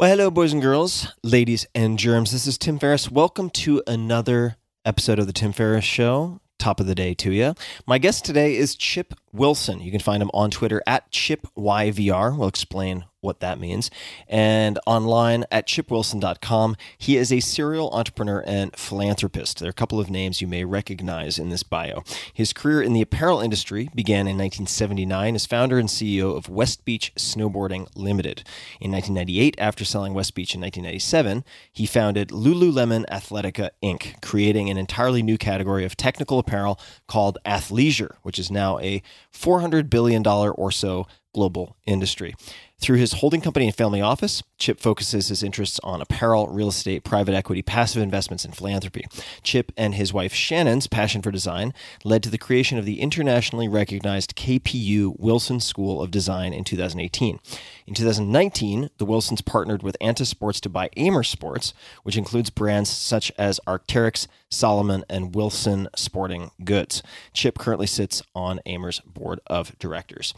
Well, hello, boys and girls, ladies and germs. This is Tim Ferriss. Welcome to another episode of the Tim Ferriss Show. Top of the day to you. My guest today is Chip Wilson. You can find him on Twitter at ChipYVR. We'll explain what that means. And online at chipwilson.com. He is a serial entrepreneur and philanthropist. There are a couple of names you may recognize in this bio. His career in the apparel industry began in 1979 as founder and CEO of Westbeach Snowboarding Limited. In 1998, after selling Westbeach in 1997, he founded Lululemon Athletica Inc., creating an entirely new category of technical apparel called athleisure, which is now a $400 billion or so global industry. Through his holding company and family office, Chip focuses his interests on apparel, real estate, private equity, passive investments, and philanthropy. Chip and his wife Shannon's passion for design led to the creation of the internationally recognized KPU Wilson School of Design in 2018. In 2019, the Wilsons partnered with Anta Sports to buy Amer Sports, which includes brands such as Arc'teryx, Salomon, and Wilson Sporting Goods. Chip currently sits on Amer's board of directors.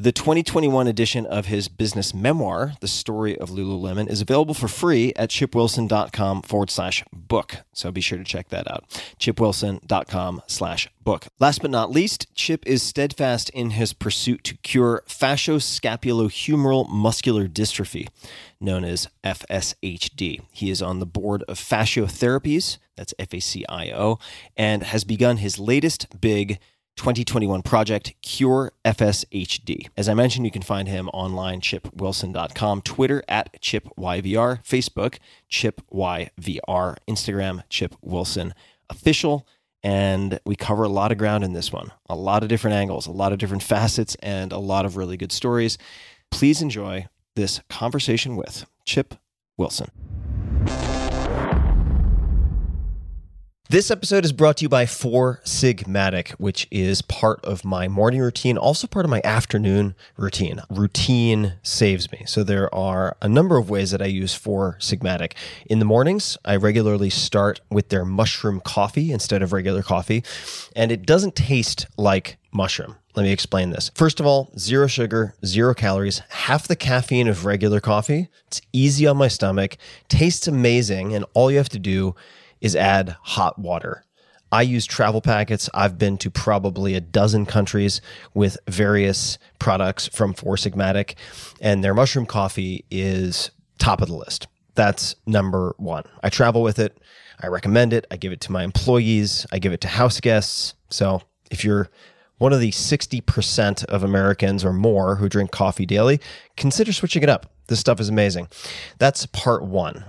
The 2021 edition of his business memoir, The Story of Lululemon, is available for free at chipwilson.com forward slash book. So be sure to check that out. chipwilson.com slash book. Last but not least, Chip is steadfast in his pursuit to cure facioscapulohumeral muscular dystrophy, known as FSHD. He is on the board of Facio Therapies, that's F A C I O, and has begun his latest big 2021 project, Cure FSHD. As I mentioned, you can find him online, chipwilson.com, Twitter at ChipYVR, Facebook, ChipYVR, Instagram, Chip Wilson Official. And we cover a lot of ground in this one, a lot of different angles, a lot of different facets, and a lot of really good stories. Please enjoy this conversation with Chip Wilson. This episode is brought to you by Four Sigmatic, which is part of my morning routine, also part of my afternoon routine. Routine saves me. So there are a number of ways that I use Four Sigmatic. In the mornings, I regularly start with their mushroom coffee instead of regular coffee, and it doesn't taste like mushroom. Let me explain this. First of all, zero sugar, zero calories, half the caffeine of regular coffee. It's easy on my stomach, tastes amazing, and all you have to do is add hot water. I use travel packets. I've been to probably a dozen countries with various products from Four Sigmatic, and their mushroom coffee is top of the list. That's number one. I travel with it. I recommend it. I give it to my employees. I give it to house guests. So if you're one of the 60% of Americans or more who drink coffee daily, consider switching it up. This stuff is amazing. That's part one.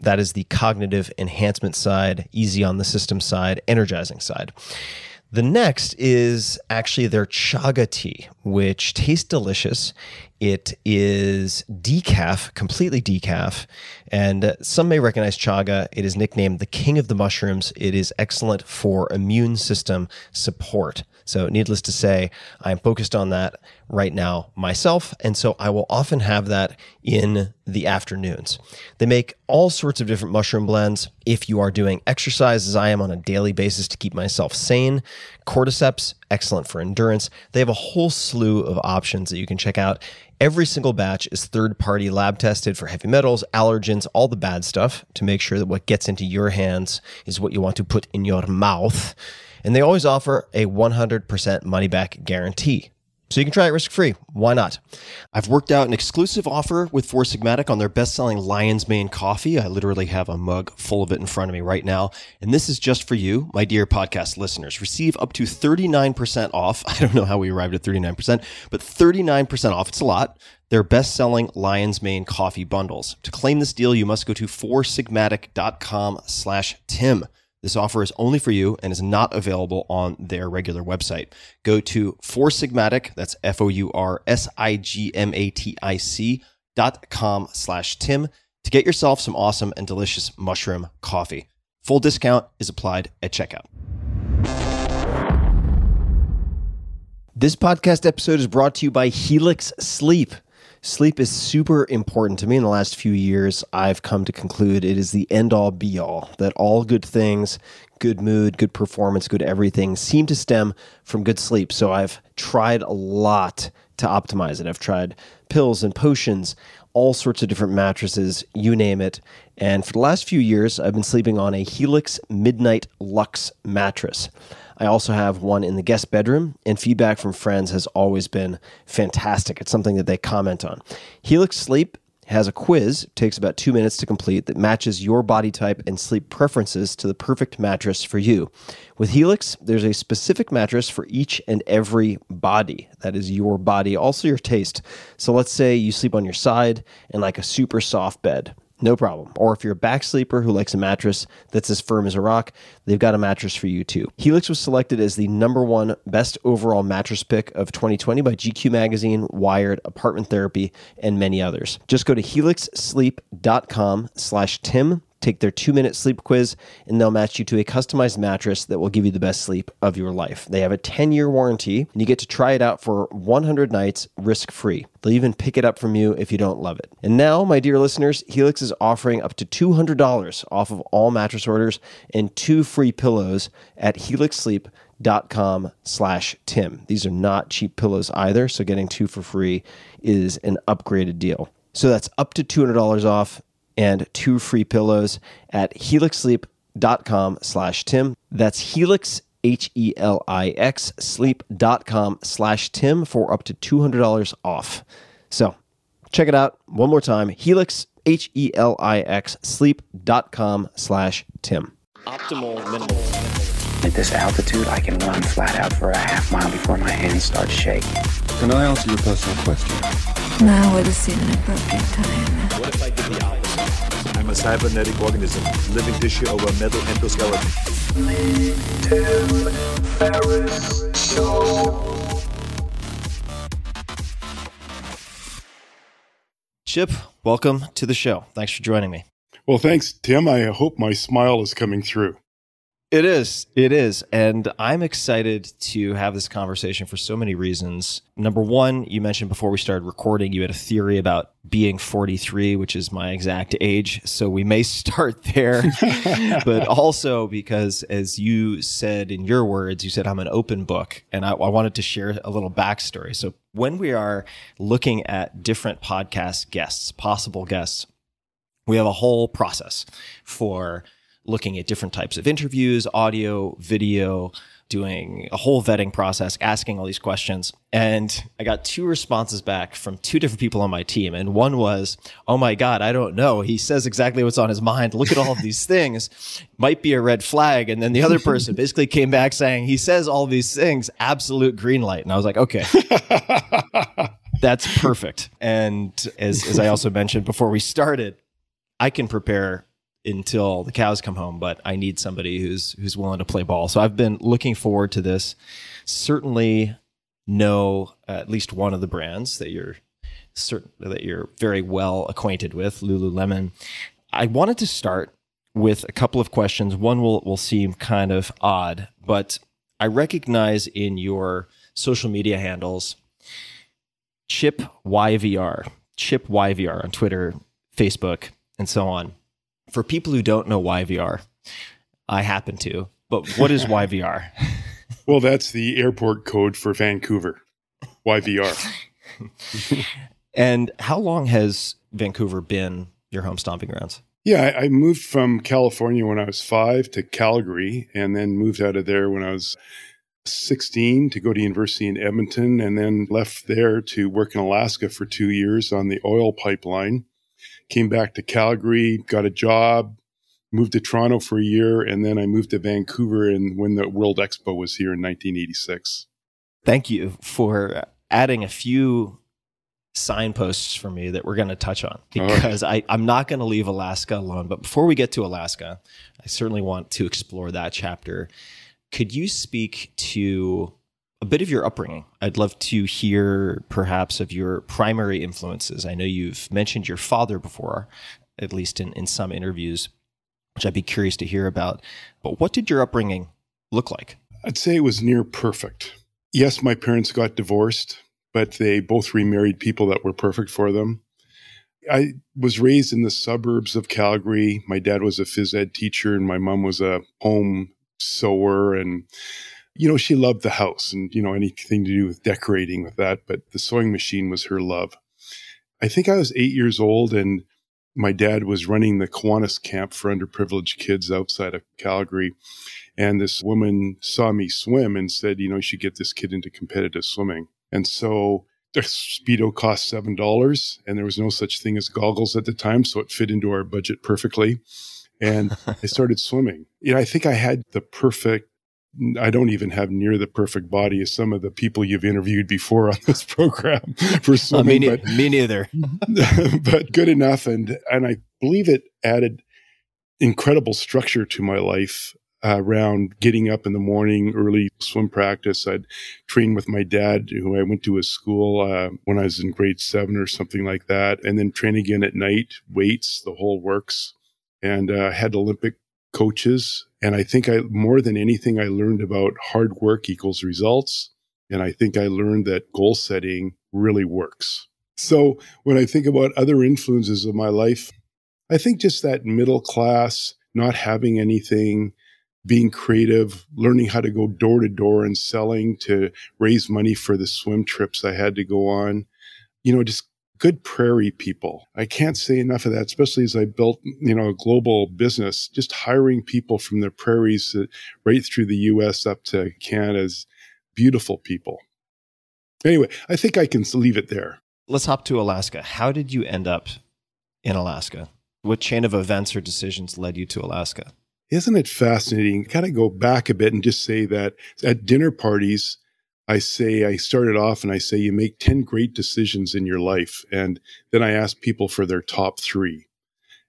That is the cognitive enhancement side, easy on the system side, energizing side. The next is actually their chaga tea, which tastes delicious. It is decaf, completely decaf. And some may recognize chaga. It is nicknamed the king of the mushrooms. It is excellent for immune system support. So, needless to say, I'm focused on that right now myself. And so I will often have that in the afternoons. They make all sorts of different mushroom blends. If you are doing exercise, as I am on a daily basis to keep myself sane, cordyceps, excellent for endurance. They have a whole slew of options that you can check out. Every single batch is third party lab tested for heavy metals, allergens, all the bad stuff to make sure that what gets into your hands is what you want to put in your mouth and they always offer a 100% money back guarantee. So you can try it risk free. Why not? I've worked out an exclusive offer with Four Sigmatic on their best selling Lion's Mane coffee. I literally have a mug full of it in front of me right now. And this is just for you, my dear podcast listeners. Receive up to 39% off. I don't know how we arrived at 39%, but 39% off. It's a lot. Their best selling Lion's Mane coffee bundles. To claim this deal, you must go to foursigmatic.com slash Tim. This offer is only for you and is not available on their regular website. Go to Four Sigmatic, that's F O U R S I G M A T I C dot com slash Tim to get yourself some awesome and delicious mushroom coffee. Full discount is applied at checkout. This podcast episode is brought to you by Helix Sleep. Sleep is super important to me. In the last few years, I've come to conclude it is the end all be all, that all good things, good mood, good performance, good everything seem to stem from good sleep. So I've tried a lot to optimize it. I've tried pills and potions, all sorts of different mattresses, you name it. And for the last few years, I've been sleeping on a Helix Midnight Luxe mattress. I also have one in the guest bedroom, and feedback from friends has always been fantastic. It's something that they comment on. Helix Sleep has a quiz, takes about two minutes to complete, that matches your body type and sleep preferences to the perfect mattress for you. With Helix, there's a specific mattress for each and every body. That is your body, also your taste. So let's say you sleep on your side and like a super soft bed no problem. Or if you're a back sleeper who likes a mattress that's as firm as a rock, they've got a mattress for you too. Helix was selected as the number one best overall mattress pick of 2020 by GQ Magazine, Wired, Apartment Therapy, and many others. Just go to helixsleep.com slash Tim Take their two minute sleep quiz, and they'll match you to a customized mattress that will give you the best sleep of your life. They have a 10 year warranty, and you get to try it out for 100 nights risk free. They'll even pick it up from you if you don't love it. And now, my dear listeners, Helix is offering up to $200 off of all mattress orders and two free pillows at helixsleep.com slash Tim. These are not cheap pillows either, so getting two for free is an upgraded deal. So that's up to $200 off and two free pillows at helixsleep.com slash Tim. That's helix, H E L I X, sleep.com slash Tim for up to $200 off. So check it out one more time. Helix, H E L I X, sleep.com slash Tim. Optimal minimal. At this altitude, I can run flat out for a half mile before my hands start shaking. Can I answer your personal question? Now would seem an appropriate time. What if I did the opposite? I'm a cybernetic organism, living tissue over metal endoskeleton. Chip, welcome to the show. Thanks for joining me. Well, thanks, Tim. I hope my smile is coming through. It is. It is. And I'm excited to have this conversation for so many reasons. Number one, you mentioned before we started recording, you had a theory about being 43, which is my exact age. So we may start there. but also because, as you said in your words, you said, I'm an open book. And I, I wanted to share a little backstory. So when we are looking at different podcast guests, possible guests, we have a whole process for looking at different types of interviews, audio, video, doing a whole vetting process, asking all these questions. And I got two responses back from two different people on my team. And one was, Oh my God, I don't know. He says exactly what's on his mind. Look at all of these things. Might be a red flag. And then the other person basically came back saying, He says all these things, absolute green light. And I was like, Okay. That's perfect. And as, as I also mentioned before we started, I can prepare until the cows come home, but I need somebody who's who's willing to play ball. So I've been looking forward to this. Certainly know at least one of the brands that you're certain that you're very well acquainted with, Lululemon. I wanted to start with a couple of questions. One will will seem kind of odd, but I recognize in your social media handles Chip YVR, Chip YVR on Twitter, Facebook, and so on for people who don't know YVR, I happen to, but what is YVR? well, that's the airport code for Vancouver, YVR. and how long has Vancouver been your home stomping grounds? Yeah, I, moved from California when I was five to Calgary, and then moved out of there when I was 16 to go to university in Edmonton, and then left there to work in Alaska for two years on the oil pipeline came back to Calgary, got a job, moved to Toronto for a year, and then I moved to Vancouver and when the World Expo was here in 1986. Thank you for adding a few signposts for me that we're going to touch on because right. I, I'm not going to leave Alaska alone. But before we get to Alaska, I certainly want to explore that chapter. Could you speak to a bit of your upbringing. I'd love to hear perhaps of your primary influences. I know you've mentioned your father before, at least in, in some interviews, which I'd be curious to hear about. But what did your upbringing look like? I'd say it was near perfect. Yes, my parents got divorced, but they both remarried people that were perfect for them. I was raised in the suburbs of Calgary. My dad was a phys ed teacher, and my mom was a home sewer and you know, she loved the house and, you know, anything to do with decorating with that, but the sewing machine was her love. I think I was eight years old and my dad was running the Kiwanis camp for underprivileged kids outside of Calgary. And this woman saw me swim and said, you know, you should get this kid into competitive swimming. And so the Speedo cost seven dollars, and there was no such thing as goggles at the time, so it fit into our budget perfectly. And I started swimming. You know, I think I had the perfect. I don't even have near the perfect body as some of the people you've interviewed before on this program for swimming. Uh, me, but, me neither. but good enough, and and I believe it added incredible structure to my life uh, around getting up in the morning, early swim practice. I'd train with my dad, who I went to his school uh, when I was in grade seven or something like that, and then train again at night, weights, the whole works, and uh, had Olympic coaches. And I think I more than anything, I learned about hard work equals results, and I think I learned that goal setting really works. So when I think about other influences of my life, I think just that middle class, not having anything, being creative, learning how to go door to door and selling to raise money for the swim trips I had to go on. You know, just good prairie people. I can't say enough of that, especially as I built, you know, a global business, just hiring people from the prairies right through the US up to Canada's beautiful people. Anyway, I think I can leave it there. Let's hop to Alaska. How did you end up in Alaska? What chain of events or decisions led you to Alaska? Isn't it fascinating? Kind of go back a bit and just say that at dinner parties, I say, I started off and I say, you make 10 great decisions in your life. And then I ask people for their top three.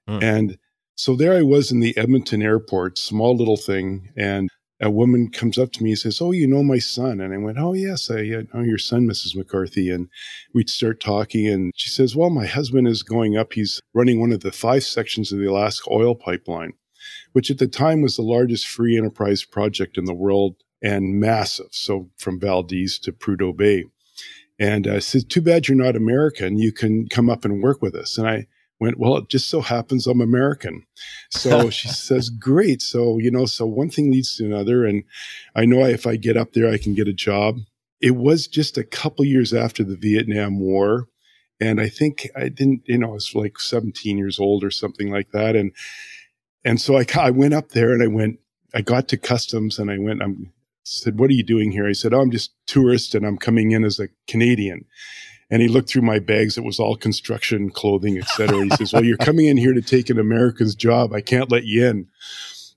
Mm. And so there I was in the Edmonton airport, small little thing. And a woman comes up to me and says, Oh, you know my son. And I went, Oh, yes, I know your son, Mrs. McCarthy. And we'd start talking. And she says, Well, my husband is going up. He's running one of the five sections of the Alaska oil pipeline which at the time was the largest free enterprise project in the world and massive. So from Valdez to Prudhoe Bay. And I said, too bad you're not American. You can come up and work with us. And I went, well, it just so happens I'm American. So she says, great. So, you know, so one thing leads to another. And I know if I get up there, I can get a job. It was just a couple years after the Vietnam War. And I think I didn't, you know, I was like 17 years old or something like that. And and so I, I went up there and I went, I got to customs and I went, I'm said, what are you doing here? I said, oh, I'm just tourist and I'm coming in as a Canadian. And he looked through my bags. It was all construction clothing, etc. He says, well, you're coming in here to take an American's job. I can't let you in.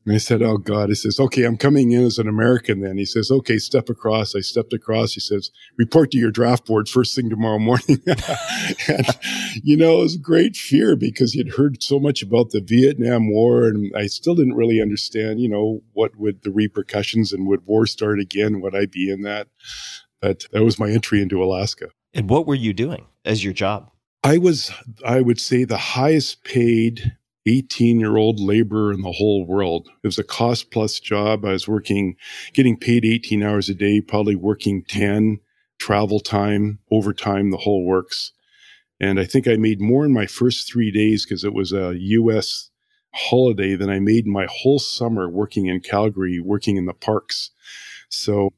And I said, Oh God. He says, Okay, I'm coming in as an American then. He says, Okay, step across. I stepped across. He says, Report to your draft board first thing tomorrow morning. and, you know, it was great fear because you'd heard so much about the Vietnam War and I still didn't really understand, you know, what would the repercussions and would war start again? Would I be in that? But that was my entry into Alaska. And what were you doing as your job? I was, I would say, the highest paid 18 year old laborer in the whole world. It was a cost plus job. I was working, getting paid 18 hours a day, probably working 10, travel time, overtime, the whole works. And I think I made more in my first three days because it was a US holiday than I made my whole summer working in Calgary, working in the parks. So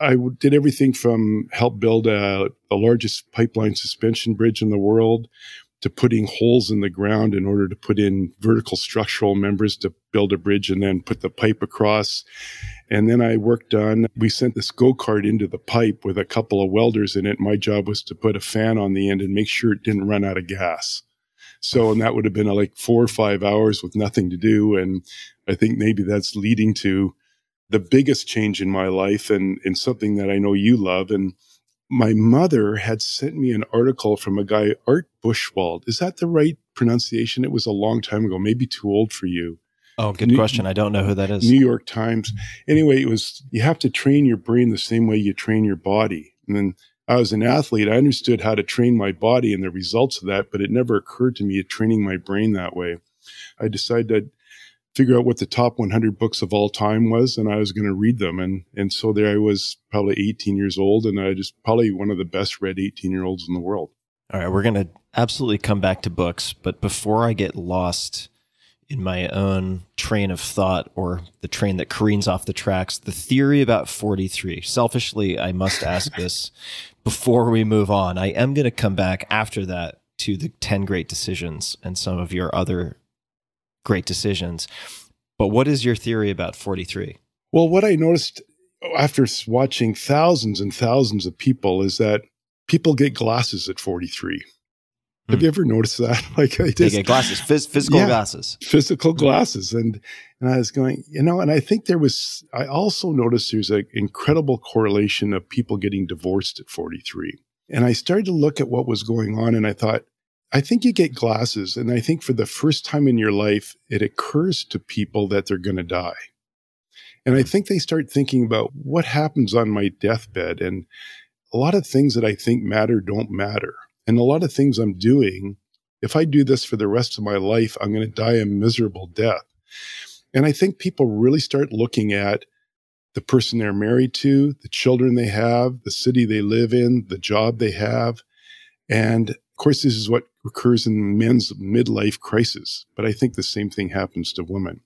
I did everything from help build a, the largest pipeline suspension bridge in the world to putting holes in the ground in order to put in vertical structural members to build a bridge and then put the pipe across. And then I worked on, we sent this go kart into the pipe with a couple of welders in it. My job was to put a fan on the end and make sure it didn't run out of gas. So, and that would have been uh, like four or five hours with nothing to do. And I think maybe that's leading to the biggest change in my life and, and something that I know you love. And my mother had sent me an article from a guy, Art Buchwald. Is that the right pronunciation? It was a long time ago, maybe too old for you. Oh, good New, question. I don't know who that is. New York Times. Mm-hmm. Anyway, it was, you have to train your brain the same way you train your body. And then I was an athlete. I understood how to train my body and the results of that, but it never occurred to me training my brain that way. I decided figure out what the top 100 books of all time was and I was going to read them and and so there I was probably 18 years old and I just probably one of the best read 18 year olds in the world. All right, we're going to absolutely come back to books, but before I get lost in my own train of thought or the train that careens off the tracks, the theory about 43. Selfishly, I must ask this before we move on. I am going to come back after that to the 10 great decisions and some of your other great decisions. But what is your theory about 43? Well, what I noticed after watching thousands and thousands of people is that people get glasses at 43. Have Hmm. you ever noticed that? Like I did. They get glasses, phys- physical Yeah. glasses. physical glasses and and I was going, you know, and I think there was I also noticed there's an incredible correlation of people getting divorced at 43. And I started to look at what was going on and I thought I think you get glasses and I think for the first time in your life it occurs to people that they're going to die. And I hmm. think they start thinking about what happens on my deathbed and a lot of things that I think matter don't matter. And a lot of things I'm doing if I do this for the rest of my life, I'm going to die a miserable death. And I think people really start looking at the person they're married to, the children they have, the city they live in, the job they have. And of course, this is what occurs in men's midlife crisis. But I think the same thing happens to women.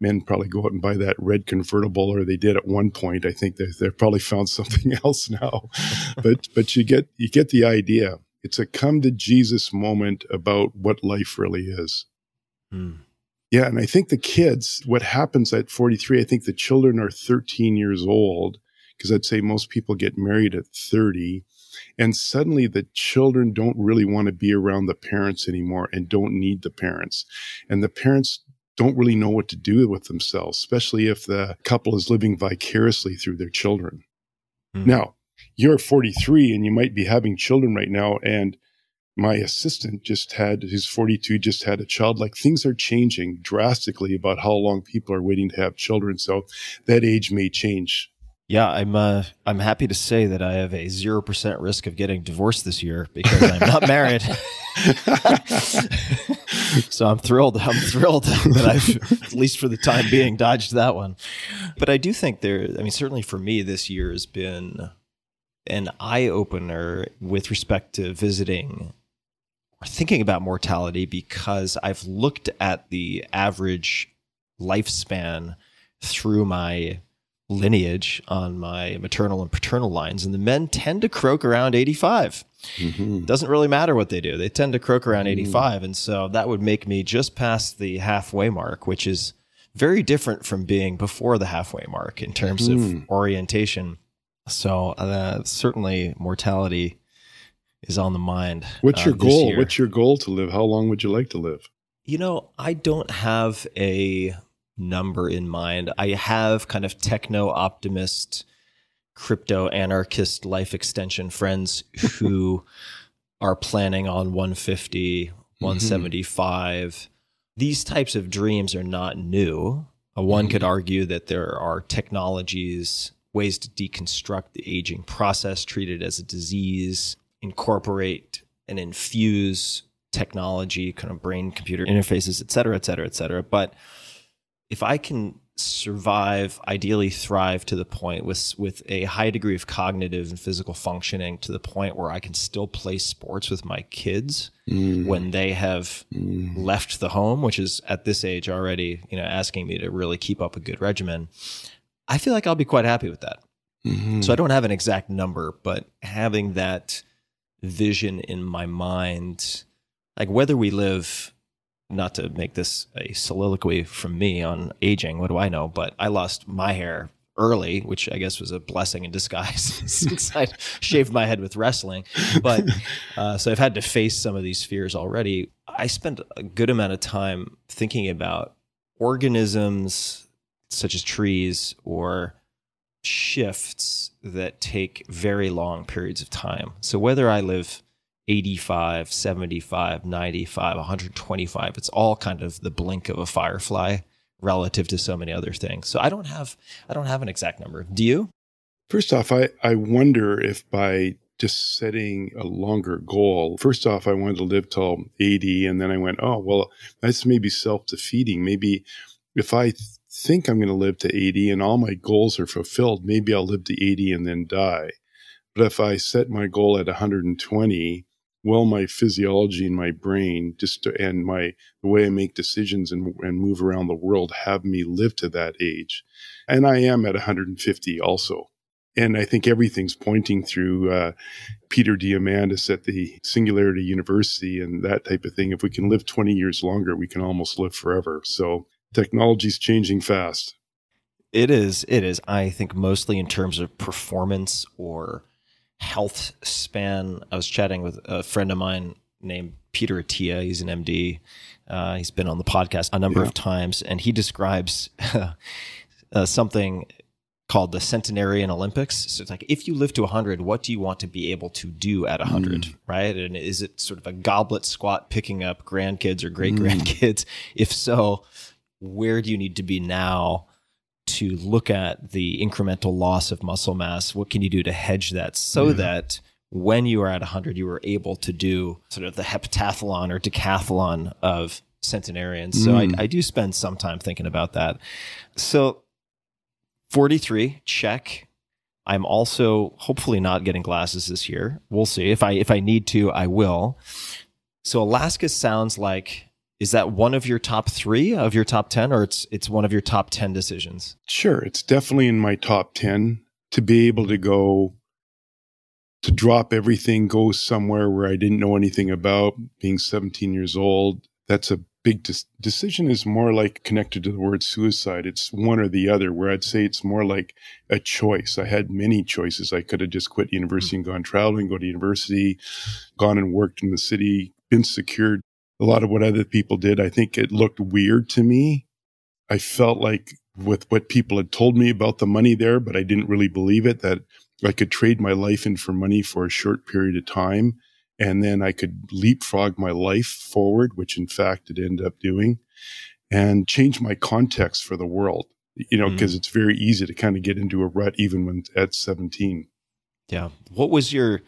Men probably go out and buy that red convertible, or they did at one point. I think they, they've probably found something else now. but but you get you get the idea. It's a come to Jesus moment about what life really is. Hmm. Yeah. And I think the kids, what happens at 43, I think the children are 13 years old, because I'd say most people get married at 30. And suddenly the children don't really want to be around the parents anymore and don't need the parents. And the parents don't really know what to do with themselves, especially if the couple is living vicariously through their children. Hmm. Now, you're 43 and you might be having children right now. And my assistant just had, who's 42, just had a child. Like things are changing drastically about how long people are waiting to have children. So that age may change. Yeah, I'm uh, I'm happy to say that I have a zero percent risk of getting divorced this year because I'm not married. so I'm thrilled. I'm thrilled that I've at least for the time being dodged that one. But I do think there. I mean, certainly for me, this year has been an eye opener with respect to visiting or thinking about mortality because I've looked at the average lifespan through my lineage on my maternal and paternal lines, and the men tend to croak around 85. Mhm. Doesn't really matter what they do, they tend to croak around 85. And so that would make me just past the halfway mark, which is very different from being before the halfway mark in terms Mhm. of orientation. So uh, certainly mortality is on the mind. What's uh, your goal? year. What's your goal to live? How long would you like to live? You know, I don't have a number in mind. I have kind of techno optimist, crypto anarchist life extension friends who are planning on 150, 175. These types of dreams are not new. Uh, One could argue that there are technologies, ways to deconstruct the aging process, treat it as a disease, incorporate and infuse technology, kind of brain computer interfaces, et cetera, et cetera, et cetera. But if I can survive, ideally thrive to the point with with a high degree of cognitive and physical functioning to the point where I can still play sports with my kids when they have left the home, which is at this age already, you know, asking me to really keep up a good regimen. I feel like I'll be quite happy with that. Mhm. So I don't have an exact number, but having that vision in my mind, like whether we live, not to make this a soliloquy from me on aging, what do I know? But I lost my hair early, which I guess was a blessing in disguise since I shaved my head with wrestling. But uh, so I've had to face some of these fears already. I spent a good amount of time thinking about organisms such as trees or shifts that take very long periods of time. So whether I live 85, 75, 95, 125, it's all kind of the blink of a firefly relative to so many other things. So I don't have I don't have an exact number. Do you? First off, I, I wonder if by just setting a longer goal, first off, I wanted to live till 80. And then I went, oh, well, that's maybe self defeating. Maybe if I th- think I'm going to live to 80 and all my goals are fulfilled, maybe I'll live to 80 and then die. But if I set my goal at 120, well, my physiology and my brain just to, and my the way I make decisions and, and move around the world have me live to that age. And I am at 150 also. and I think everything's pointing through uh, Peter Diamandis at the Singularity University and that type of thing. If we can live 20 years longer, we can almost live forever. So technology's changing fast. It is. It is. I think mostly in terms of performance or health span. I was chatting with a friend of mine named Peter Attia. He's an MD. Uh, he's been on the podcast a number Yeah. of times, and he describes uh, something called the centenarian Olympics. So it's like if you live to 100, what do you want to be able to do at 100, right? And is it sort of a goblet squat picking up grandkids or great grandkids? If so, where do you need to be now to look at the incremental loss of muscle mass? What can you do to hedge that so mm-hmm. that when you are at 100, you are able to do sort of the heptathlon or decathlon of centenarians? So I, mm. I do spend some time thinking about that. So 43, check. I'm also hopefully not getting glasses this year. We'll see. If I if I need to, I will. So Alaska sounds like is that one of your top 3 of your top 10 or it's it's one of your top 10 decisions? Sure, it's definitely in my top 10 to be able to go to drop everything, go somewhere where I didn't know anything about, being 17 years old. That's a big des- decision is more like connected to the word suicide. It's one or the other, where I'd say it's more like a choice. I had many choices. I could have just quit university and gone traveling, go to university, gone and worked in the city, been secured. A lot of what other people did, I think it looked weird to me. I felt like with what people had told me about the money there, but I didn't really believe it that I could trade my life in for money for a short period of time. And then I could leapfrog my life forward, which in fact it ended up doing, and change my context for the world. You know, mm-hmm. because it's very easy to kind of get into a rut even when at 17. Yeah. What was your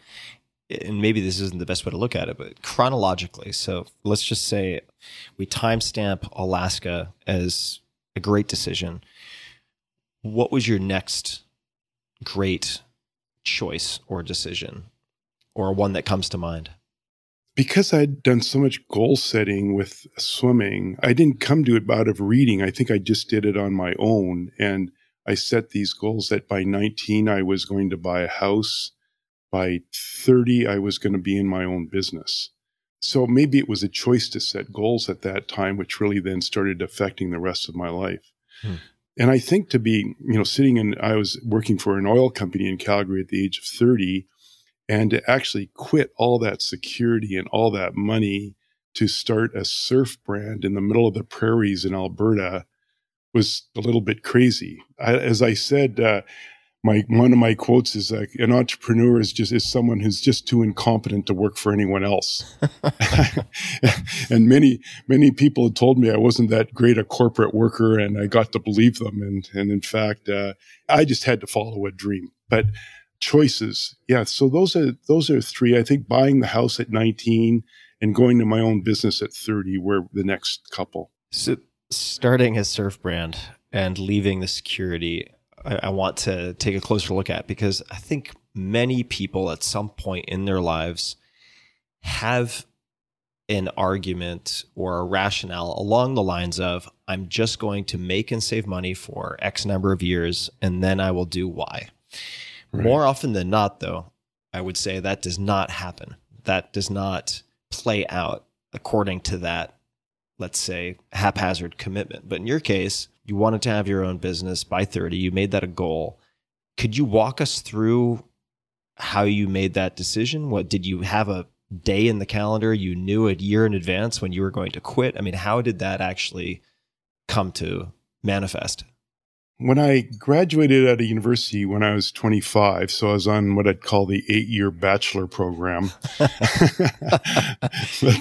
and maybe this isn't the best way to look at it, but chronologically. So let's just say we timestamp Alaska as a great decision. What was your next great choice or decision, or one that comes to mind? because I'd done so much goal setting with swimming, I didn't come to it out of reading. I think I just did it on my own. And I set these goals that by 19, I was going to buy a house. By 30, I was going to be in my own business. So maybe it was a choice to set goals at that time, which really then started affecting the rest of my life. Hmm. And I think to be, you know, sitting in, I was working for an oil company in Calgary at the age of 30 and to actually quit all that security and all that money to start a surf brand in the middle of the prairies in Alberta was a little bit crazy. I, as I said, uh, my one of my quotes is like an entrepreneur is just is someone who's just too incompetent to work for anyone else. and many many people had told me I wasn't that great a corporate worker, and I got to believe them. And and in fact, uh, I just had to follow a dream. But choices. Yeah. So those are, those are three. I think buying the house at 19 and going to my own business at 30 were the next couple. So starting a surf brand and leaving the security, I, I want to take a closer look at because I think many people at some point in their lives have an argument or a rationale along the lines of I'm just going to make and save money for X number of years and then I will do Y. More often than not, though, I would say that does not happen. That does not play out according to that, let's say, haphazard commitment. But in your case, you wanted to have your own business by 30, you made that a goal. Could you walk us through how you made that decision? What did you have a day in the calendar you knew a year in advance when you were going to quit? I mean, how did that actually come to manifest? When I graduated out of university when I was 25, so I was on what I'd call the eight year bachelor program. but,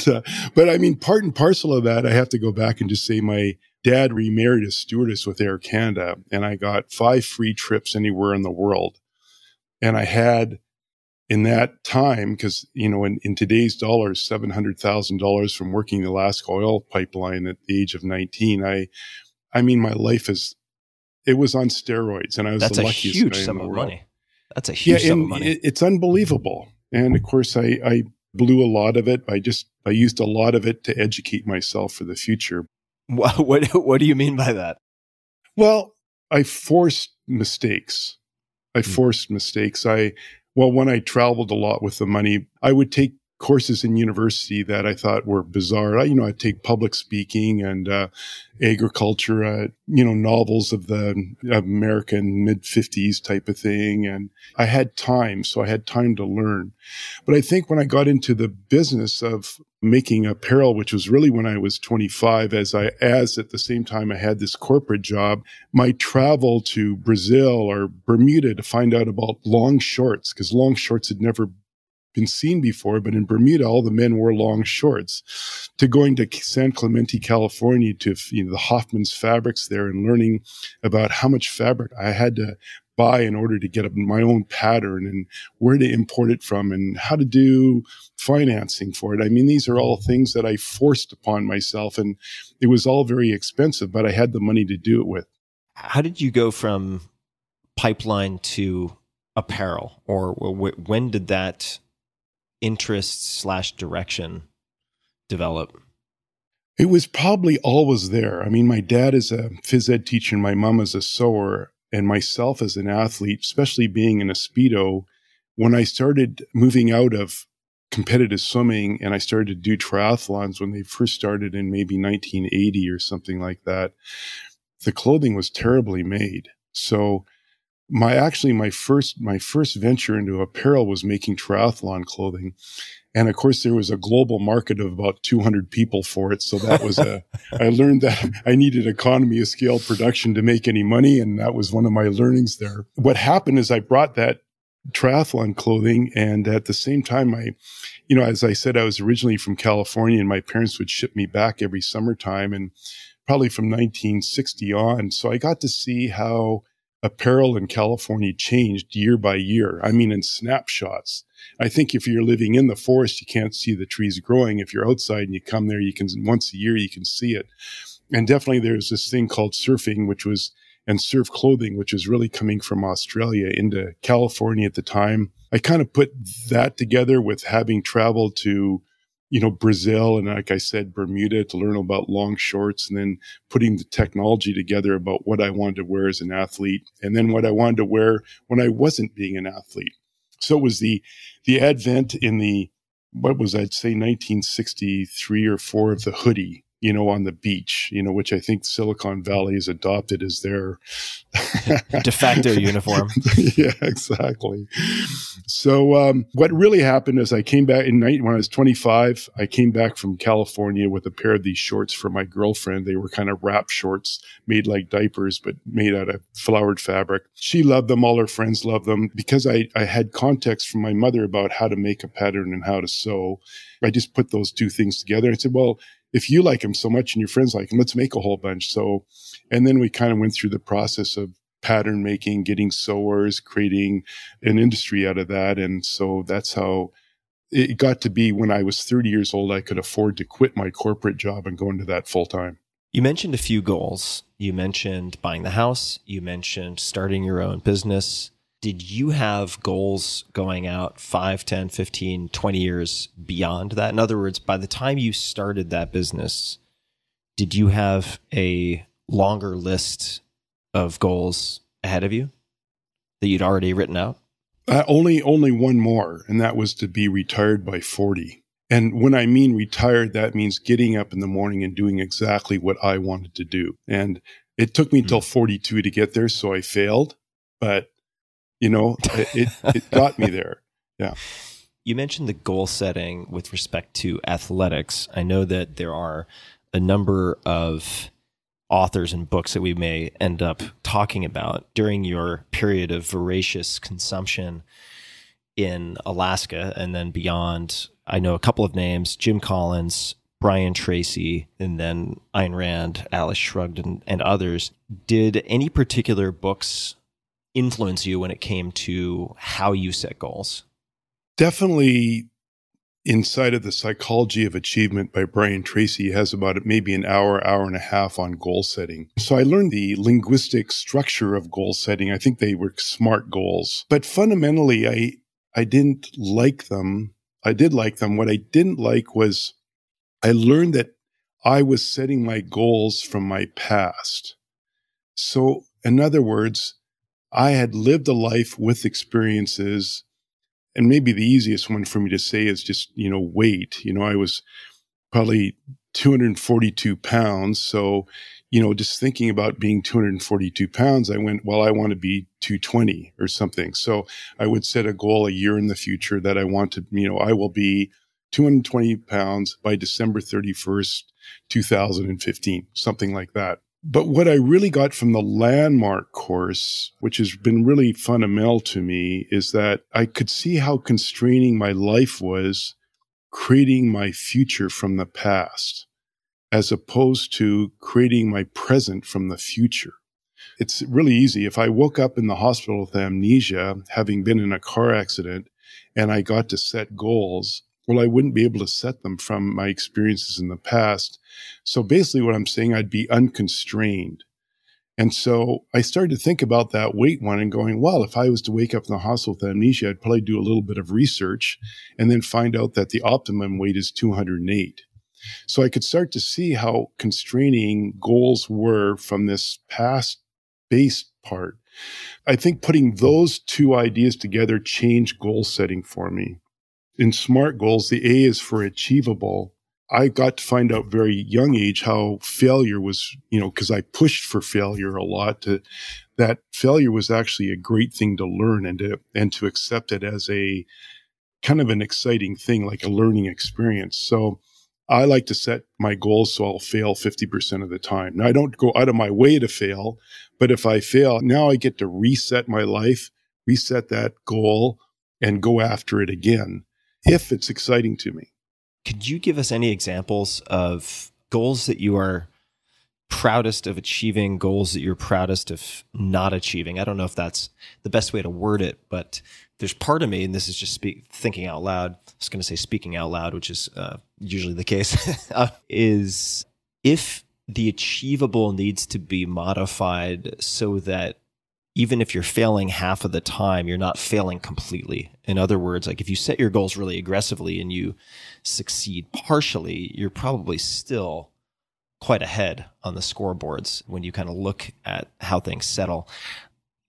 uh, but I mean, part and parcel of that, I have to go back and just say my dad remarried a stewardess with Air Canada, and I got five free trips anywhere in the world. And I had in that time, because, you know, in, in today's dollars, $700,000 from working the Alaska oil pipeline at the age of 19, I, I mean, my life is, it was on steroids and I was That's the a luckiest huge guy sum in the of world. money. That's a huge yeah, sum of money. it- it's unbelievable. And of course, I, I blew a lot of it. I just, I used a lot of it to educate myself for the future. What, what what do you mean by that? Well, I forced mistakes. I hmm. forced mistakes. I, well, when I traveled a lot with the money, I would take courses in university that I thought were bizarre. I, you know, I'd take public speaking and uh, agriculture, uh, you know, novels of the American mid 50s type of thing. And I had time, so I had time to learn. But I think when I got into the business of making apparel, which was really when I was 25, as I, as at the same time I had this corporate job, my travel to Brazil or Bermuda to find out about long shorts, because long shorts had never been seen before, but in Bermuda, all the men wore long shorts. To going to San Clemente, California, to you know, the Hoffman's fabrics there and learning about how much fabric I had to buy in order to get my own pattern and where to import it from and how to do financing for it. I mean, these are all things that I forced upon myself and it was all very expensive, but I had the money to do it with. How did you go from pipeline to apparel or when did that interest slash direction develop? It was probably always there. I mean, my dad is a phys ed teacher and my mom is a sewer and myself as an athlete, especially being in a Speedo, when I started moving out of competitive swimming and I started to do triathlons when they first started in maybe 1980 or something like that, the clothing was terribly made. So my actually my first my first venture into apparel was making triathlon clothing. And of course there was a global market of about 200 people for it. So that was a i learned that i needed economy of scale production to make any money. And that was one of my learnings there. What happened is i brought that triathlon clothing. And at the same time i you know as i said i was originally from california and my parents would ship me back every summertime and probably from 1960 on. So i got to see how apparel in California changed year by year. I mean, in snapshots. I think if you're living in the forest, you can't see the trees growing. If you're outside and you come there, you can, once a year, you can see it. And definitely there's this thing called surfing, which was, and surf clothing, which is really coming from Australia into California at the time. I kind of put that together with having traveled to you know, Brazil and like I said, Bermuda to learn about long shorts and then putting the technology together about what I wanted to wear as an athlete and then what I wanted to wear when I wasn't being an athlete. So it was the, the advent in the, what was I'd say 1963 or four of the hoodie you know, on the beach, you know, which I think Silicon Valley has adopted as their de facto uniform. yeah, exactly. So, um, what really happened is I came back in night when I was 25. I came back from California with a pair of these shorts for my girlfriend. They were kind of wrap shorts made like diapers, but made out of flowered fabric. She loved them. All her friends loved them because I, I had context from my mother about how to make a pattern and how to sew. I just put those two things together. I said, well, if you like him so much and your friends like him, let's make a whole bunch. So, and then we kind of went through the process of pattern making, getting sewers, creating an industry out of that. And so that's how it got to be when I was 30 years old, I could afford to quit my corporate job and go into that full time. You mentioned a few goals. You mentioned buying the house. You mentioned starting your own business did you have goals going out 5 10 15 20 years beyond that? In other words by the time you started that business did you have a longer list of goals ahead of you that you'd already written out? Uh, only only one more and that was to be retired by 40 and when i mean retired that means getting up in the morning and doing exactly what i wanted to do. And it took me until hmm. 42 to get there so i failed. But you know, it, it, got me there. Yeah. You mentioned the goal setting with respect to athletics. I know that there are a number of authors and books that we may end up talking about during your period of voracious consumption in Alaska and then beyond. I know a couple of names Jim Collins, Brian Tracy, and then Ayn Rand, Atlas Shrugged, and, and others. Did any particular books influence you when it came to how you set goals? Definitely inside of the psychology of achievement by Brian Tracy has about maybe an hour, hour and a half on goal setting. So I learned the linguistic structure of goal setting. I think they were smart goals, but fundamentally, I, I didn't like them. I did like them. What I didn't like was I learned that I was setting my goals from my past. So in other words, I had lived a life with experiences. And maybe the easiest one for me to say is just, you know, weight. You know, I was probably 242 pounds. So, you know, just thinking about being 242 pounds, I went, well, I want to be 220 or something. So I would set a goal a year in the future that I want to, you know, I will be 220 pounds by December 31st, 2015, something like that. But what I really got from the landmark course, which has been really fundamental to me, is that I could see how constraining my life was creating my future from the past, as opposed to creating my present from the future. It's really easy. If I woke up in the hospital with amnesia, having been in a car accident, and I got to set goals, well, I wouldn't be able to set them from my experiences in the past. So basically, what I'm saying, I'd be unconstrained. And so I started to think about that weight one and going, well, if I was to wake up in the hospital with amnesia, I'd probably do a little bit of research and then find out that the optimum weight is 208. So I could start to see how constraining goals were from this past based part. I think putting those two ideas together changed goal setting for me in SMART goals, the A is for achievable. I got to find out very young age how failure was, you know, because I pushed for failure a lot to that failure was actually a great thing to learn and to and to accept it as a kind of an exciting thing, like a learning experience. So I like to set my goals so I'll fail 50% of the time. Now I don't go out of my way to fail, but if I fail, now I get to reset my life, reset that goal and go after it again if it's exciting to me. Could you give us any examples of goals that you are proudest of achieving, goals that you're proudest of not achieving? I don't know if that's the best way to word it, but there's part of me, and this is just speak, thinking out loud. I was going to say speaking out loud, which is uh, usually the case, uh, is if the achievable needs to be modified so that even if you're failing half of the time, you're not failing completely. In other words, like if you set your goals really aggressively and you succeed partially, you're probably still quite ahead on the scoreboards when you kind of look at how things settle.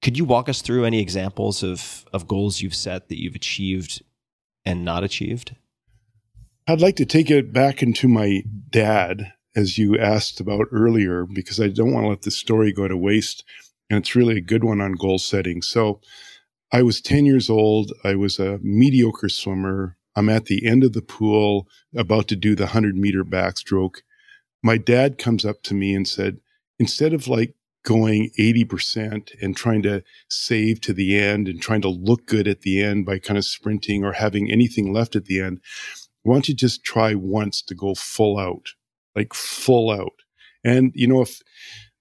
Could you walk us through any examples of, of goals you've set that you've achieved and not achieved? I'd like to take it back into my dad, as you asked about earlier, because I don't want to let the story go to waste and it's really a good one on goal setting. So I was 10 years old. I was a mediocre swimmer. I'm at the end of the pool, about to do the 100 meter backstroke. My dad comes up to me and said, instead of like going 80% and trying to save to the end and trying to look good at the end by kind of sprinting or having anything left at the end, why don't you just try once to go full out, like full out? And, you know, if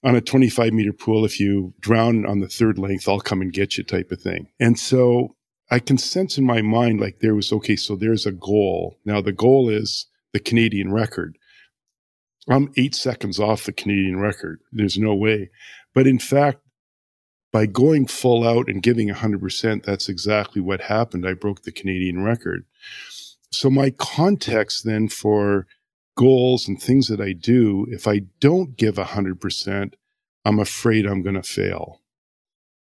on a 25 meter pool, if you drown on the third length, I'll come and get you type of thing. And so I can sense in my mind like there was, okay, so there's a goal. Now the goal is the Canadian record. I'm eight seconds off the Canadian record. There's no way. But in fact, by going full out and giving 100%, that's exactly what happened. I broke the Canadian record. So my context then for goals and things that I do, if I don't give 100%, I'm afraid I'm going to fail,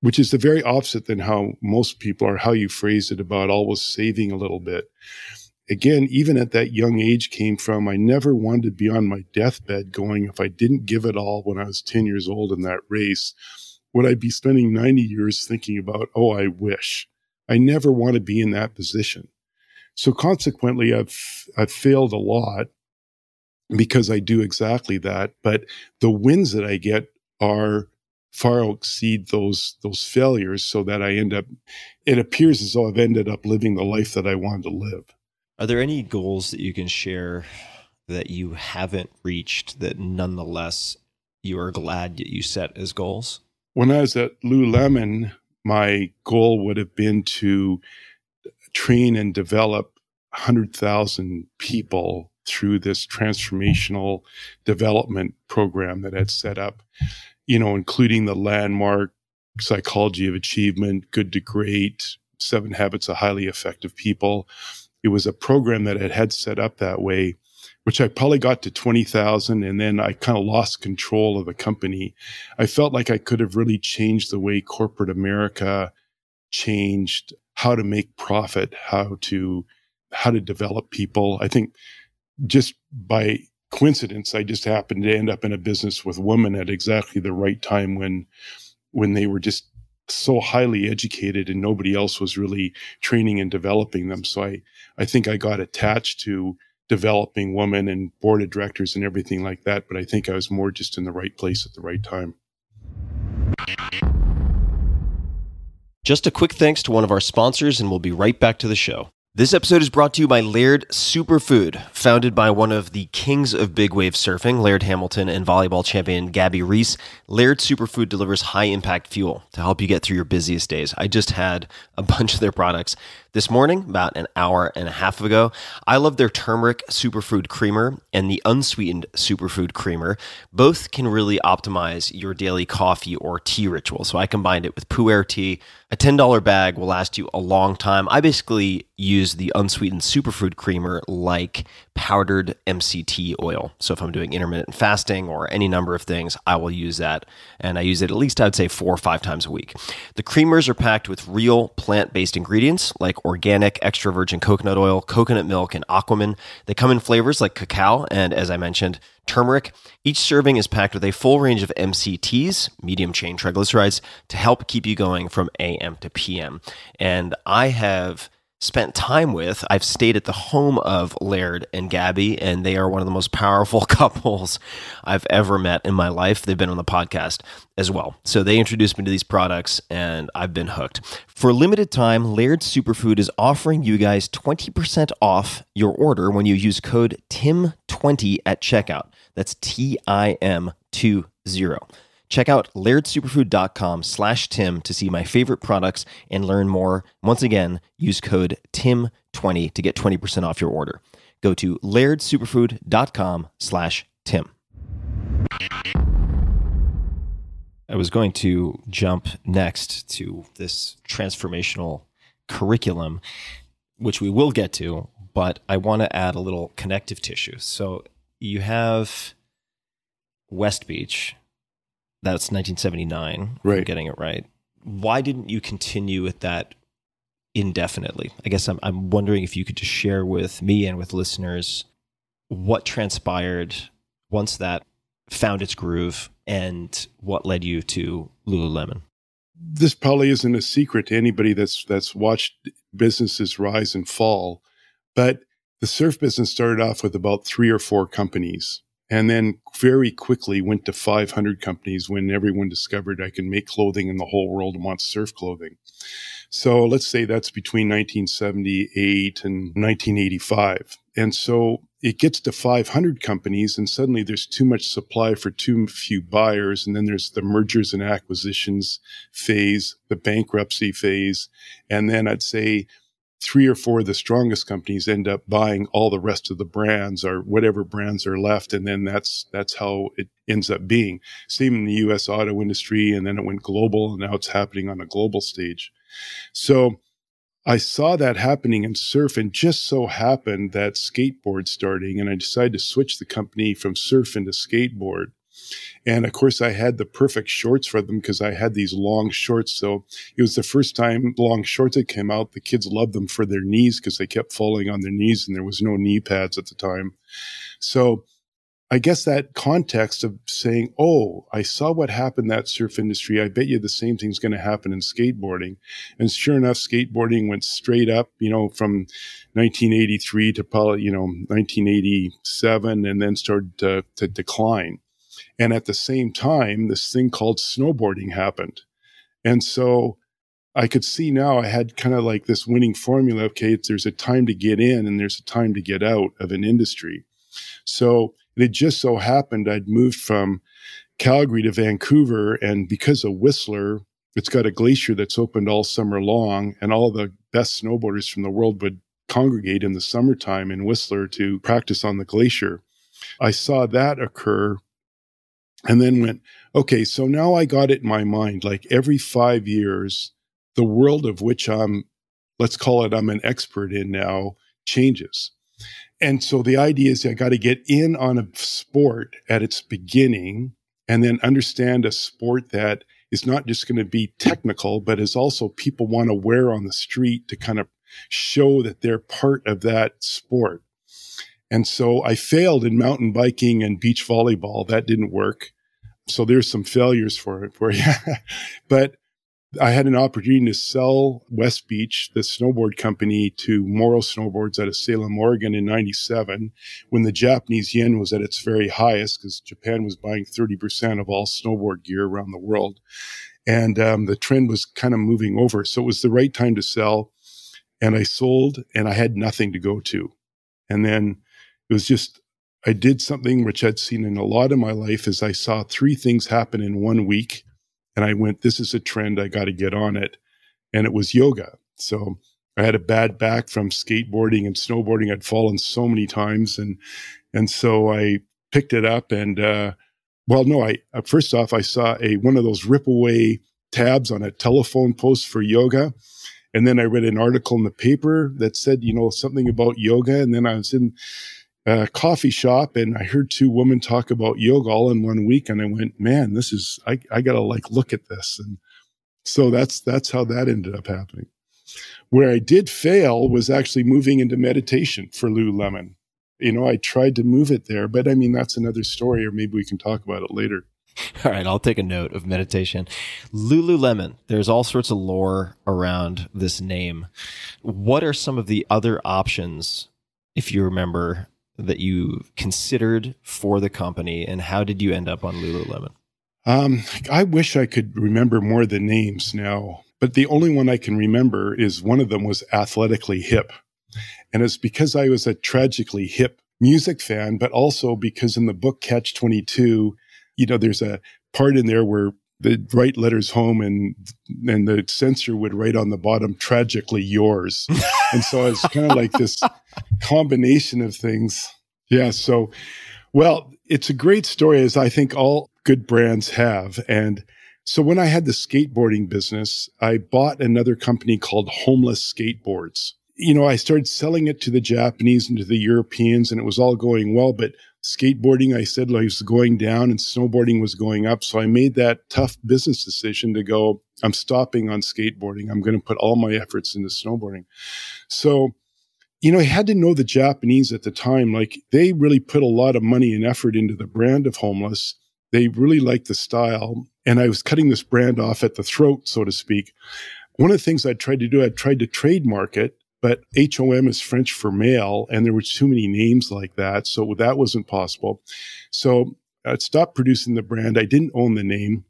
which is the very opposite than how most people are, how you phrase it about always saving a little bit. Again, even at that young age came from, I never wanted to be on my deathbed going, if I didn't give it all when I was 10 years old in that race, would I be spending 90 years thinking about, oh, I wish. I never want to be in that position. So consequently, I've, I've failed a lot because I do exactly that. But the wins that I get are far exceed those those failures so that I end up it appears as though I've ended up living the life that I wanted to live. Are there any goals that you can share that you haven't reached that nonetheless you are glad that you set as goals? When I was at Lululemon, my goal would have been to train and develop 100,000 people through this transformational development program that had set up, you know, including the landmark psychology of achievement, good to great, seven habits of highly effective people. It was a program that it had set up that way. which I probably got to 20,000 and then I kind of lost control of the company. I felt like I could have really changed the way corporate America changed how to make profit, how to how to develop people. I think just by coincidence, I just happened to end up in a business with women at exactly the right time when when they were just so highly educated and nobody else was really training and developing them. So I, I think I got attached to developing women and board of directors and everything like that. But I think I was more just in the right place at the right time. Just a quick thanks to one of our sponsors, and we'll be right back to the show. This episode is brought to you by Laird Superfood, founded by one of the kings of big wave surfing, Laird Hamilton, and volleyball champion Gabby Reece. Laird Superfood delivers high impact fuel to help you get through your busiest days. I just had a bunch of their products this morning, about an hour and a half ago. I love their turmeric superfood creamer and the unsweetened superfood creamer. Both can really optimize your daily coffee or tea ritual. So I combined it with Pu'er tea. A $10 bag will last you a long time. I basically use the unsweetened superfood creamer like powdered MCT oil. So if I'm doing intermittent fasting or any number of things, I will use that. And I use it at least, I'd say, four or five times a week. The creamers are packed with real plant based ingredients like organic extra virgin coconut oil, coconut milk, and aquamin. They come in flavors like cacao and, as I mentioned, turmeric. Each serving is packed with a full range of MCTs, medium chain triglycerides, to help keep you going from AM to PM. And I have spent time with. I've stayed at the home of Laird and Gabby, and they are one of the most powerful couples I've ever met in my life. They've been on the podcast as well. So they introduced me to these products, and I've been hooked. For a limited time, Laird Superfood is offering you guys 20% off your order when you use code TIM20 at checkout. That's T I M 20. Check out lairdsuperfood.com slash Tim to see my favorite products and learn more. Once again, use code TIM20 to get 20% off your order. Go to lairdsuperfood.com slash Tim. I was going to jump next to this transformational curriculum, which we will get to, but I want to add a little connective tissue. So you have Westbeach, that's 1979. Right. I'm getting it right. Why didn't you continue with that indefinitely? I guess I'm, I'm wondering if you could just share with me and with listeners what transpired once that found its groove and what led you to Lululemon. This probably isn't a secret to anybody that's that's watched businesses rise and fall, but the surf business started off with about three or four companies and then very quickly went to 500 companies when everyone discovered I can make clothing and the whole world wants surf clothing. So let's say that's between 1978 and 1985. And so it gets to 500 companies and suddenly there's too much supply for too few buyers. And then there's the mergers and acquisitions phase, the bankruptcy phase. And then I'd say three or four of the strongest companies end up buying all the rest of the brands or whatever brands are left and then that's that's how it ends up being. Same in the US auto industry and then it went global and now it's happening on a global stage. So I saw that happening in surf and just so happened that skateboard starting and I decided to switch the company from surf into skateboard and of course, I had the perfect shorts for them because I had these long shorts. So it was the first time long shorts had came out. The kids loved them for their knees because they kept falling on their knees and there was no knee pads at the time. So I guess that context of saying, Oh, I saw what happened that surf industry. I bet you the same thing's going to happen in skateboarding. And sure enough, skateboarding went straight up, you know, from 1983 to probably, you know, 1987 and then started to, to decline. And at the same time, this thing called snowboarding happened. And so I could see now I had kind of like this winning formula. Okay, there's a time to get in and there's a time to get out of an industry. So it just so happened I'd moved from Calgary to Vancouver. And because of Whistler, it's got a glacier that's opened all summer long, and all the best snowboarders from the world would congregate in the summertime in Whistler to practice on the glacier. I saw that occur and then went, okay, so now I got it in my mind. Like every five years, the world of which I'm, let's call it, I'm an expert in now changes. And so the idea is I got to get in on a sport at its beginning and then understand a sport that is not just going to be technical, but is also people want to wear on the street to kind of show that they're part of that sport. And so I failed in mountain biking and beach volleyball. That didn't work. So there's some failures for it for you. but I had an opportunity to sell Westbeach, the snowboard company, to Morrow Snowboards out of Salem, Oregon in 97 when the Japanese yen was at its very highest because Japan was buying 30% of all snowboard gear around the world. And um, the trend was kind of moving over. So it was the right time to sell. And I sold and I had nothing to go to. And then it was just, I did something which I'd seen in a lot of my life is I saw three things happen in one week and I went, this is a trend. I got to get on it. And it was yoga. So I had a bad back from skateboarding and snowboarding. I'd fallen so many times. And, and so I picked it up and, uh, well, no, I, uh, first off, I saw a, one of those rip away tabs on a telephone post for yoga. And then I read an article in the paper that said, you know, something about yoga. And then I was in a coffee shop and I heard two women talk about yoga all in one week. And I went, man, this is, I, I got to like look at this. And so that's, that's how that ended up happening. Where I did fail was actually moving into meditation for Lululemon. You know, I tried to move it there, but I mean, that's another story, or maybe we can talk about it later. All right, I'll take a note of meditation. Lululemon, there's all sorts of lore around this name. What are some of the other options, if you remember, that you considered for the company, and how did you end up on Lululemon? Um, I wish I could remember more of the names now, but the only one I can remember is one of them was athletically hip. And it's because I was a tragically hip music fan, but also because in the book Catch 22, you know, there's a part in there where they write letters home and and the censor would write on the bottom tragically yours. And so it's kind of like this combination of things. Yeah so well it's a great story as i think all good brands have. And so when i had the skateboarding business i bought another company called homeless skateboards. You know i started selling it to the japanese and to the europeans and it was all going well but skateboarding, I said I was going down and snowboarding was going up. So I made that tough business decision to go, I'm stopping on skateboarding. I'm going to put all my efforts into snowboarding. So, you know, I had to know the Japanese at the time. Like they really put a lot of money and effort into the brand of Homeless. They really liked the style. And I was cutting this brand off at the throat, so to speak. One of the things I tried to do, I tried to trademark it but HOM is French for male, and there were too many names like that. So that wasn't possible. So I stopped producing the brand. I didn't own the name.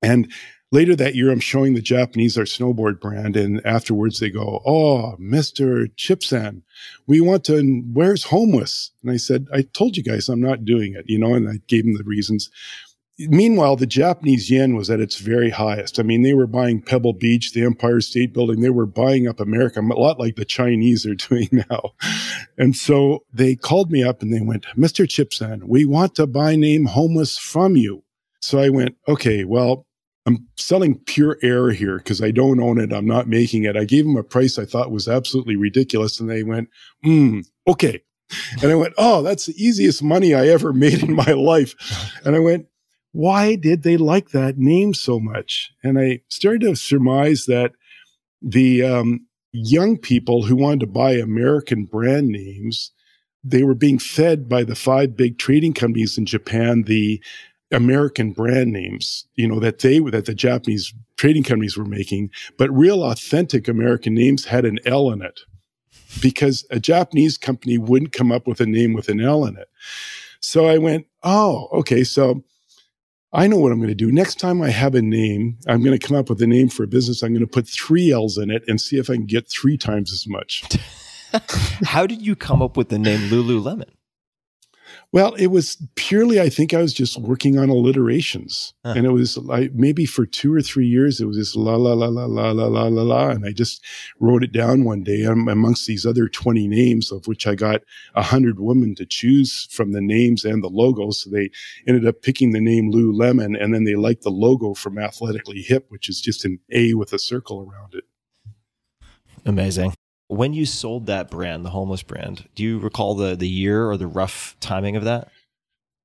And later that year, I'm showing the Japanese our snowboard brand. And afterwards, they go, Oh, Mr. Chipsan, we want to, where's homeless? And I said, I told you guys I'm not doing it, you know, and I gave them the reasons. Meanwhile, the Japanese yen was at its very highest. I mean, they were buying Pebble Beach, the Empire State Building. They were buying up America, a lot like the Chinese are doing now. And so they called me up and they went, Mr. Chipsan, we want to buy name homeless from you. So I went, okay, well, I'm selling pure air here because I don't own it. I'm not making it. I gave them a price I thought was absolutely ridiculous. And they went, hmm, okay. And I went, oh, that's the easiest money I ever made in my life. And I went, why did they like that name so much? And I started to surmise that the um, young people who wanted to buy American brand names, they were being fed by the five big trading companies in Japan the American brand names, you know, that they that the Japanese trading companies were making, but real authentic American names had an L in it because a Japanese company wouldn't come up with a name with an L in it. So I went, oh, okay, so I know what I'm going to do. Next time I have a name, I'm going to come up with a name for a business. I'm going to put three L's in it and see if I can get three times as much. How did you come up with the name Lululemon? Well, it was purely, I think I was just working on alliterations. Huh. And it was like maybe for two or three years, it was just la, la, la, la, la, la, la, la, la. And I just wrote it down one day um, amongst these other 20 names, of which I got a hundred women to choose from the names and the logos. So they ended up picking the name Lou Lululemon. And then they liked the logo from Athletically Hip, which is just an A with a circle around it. Amazing. When you sold that brand, the homeless brand, do you recall the the year or the rough timing of that?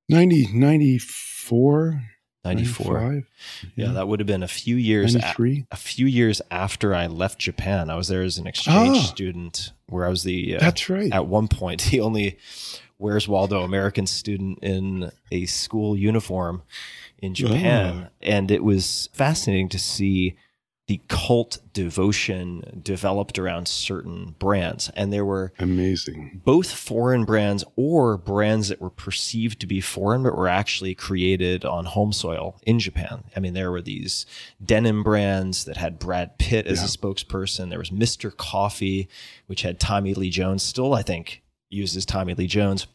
90, 94, 94. 95? Yeah, that would have been a few years a, 93. a few years after I left Japan. I was there as an exchange Ah. student where I was the uh, That's right. at one point the only Where's Waldo American student in a school uniform in Japan. Ah. And it was fascinating to see the cult devotion developed around certain brands. And there were Amazing. both foreign brands or brands that were perceived to be foreign but were actually created on home soil in Japan. I mean, there were these denim brands that had Brad Pitt as a spokesperson. There was Mr. Coffee, which had Tommy Lee Jones, still, I think, uses Tommy Lee Jones.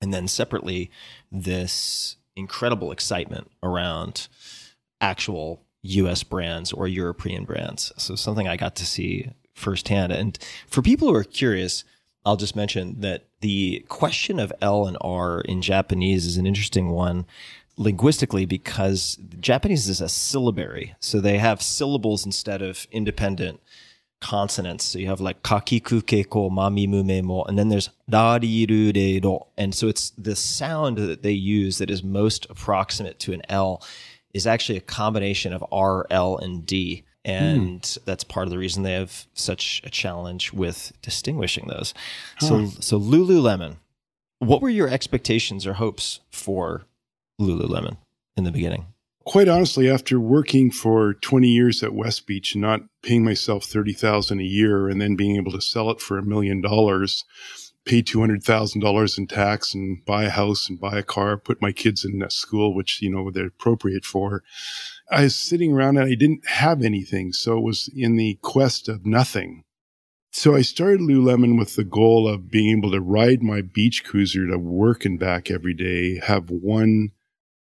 And then separately, this incredible excitement around actual US brands or European brands. So something I got to see firsthand. And for people who are curious, I'll just mention that the question of L and R in Japanese is an interesting one linguistically because Japanese is a syllabary. So they have syllables instead of independent consonants. So you have like kakiku keiko mami mume mo, and then there's dariru de do. And so it's the sound that they use that is most approximate to an L is actually a combination of R, L, and D. And hmm. that's part of the reason they have such a challenge with distinguishing those. So, so Lululemon, what were your expectations or hopes for Lululemon in the beginning? Quite honestly, after working for 20 years at Westbeach, not paying myself 30,000 a year and then being able to sell it for a million dollars, pay $200,000 in tax and buy a house and buy a car, put my kids in a school, which, you know, they're appropriate for. I was sitting around and I didn't have anything. So it was in the quest of nothing. So I started Lululemon with the goal of being able to ride my beach cruiser to work and back every day, have one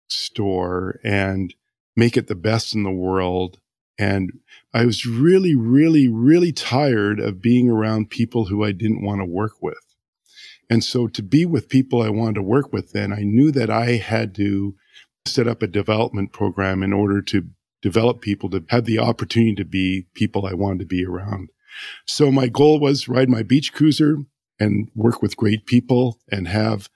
store and make it the best in the world. And I was really, really, really tired of being around people who I didn't want to work with. And so to be with people I wanted to work with, then I knew that I had to set up a development program in order to develop people to have the opportunity to be people I wanted to be around. So my goal was ride my beach cruiser and work with great people and have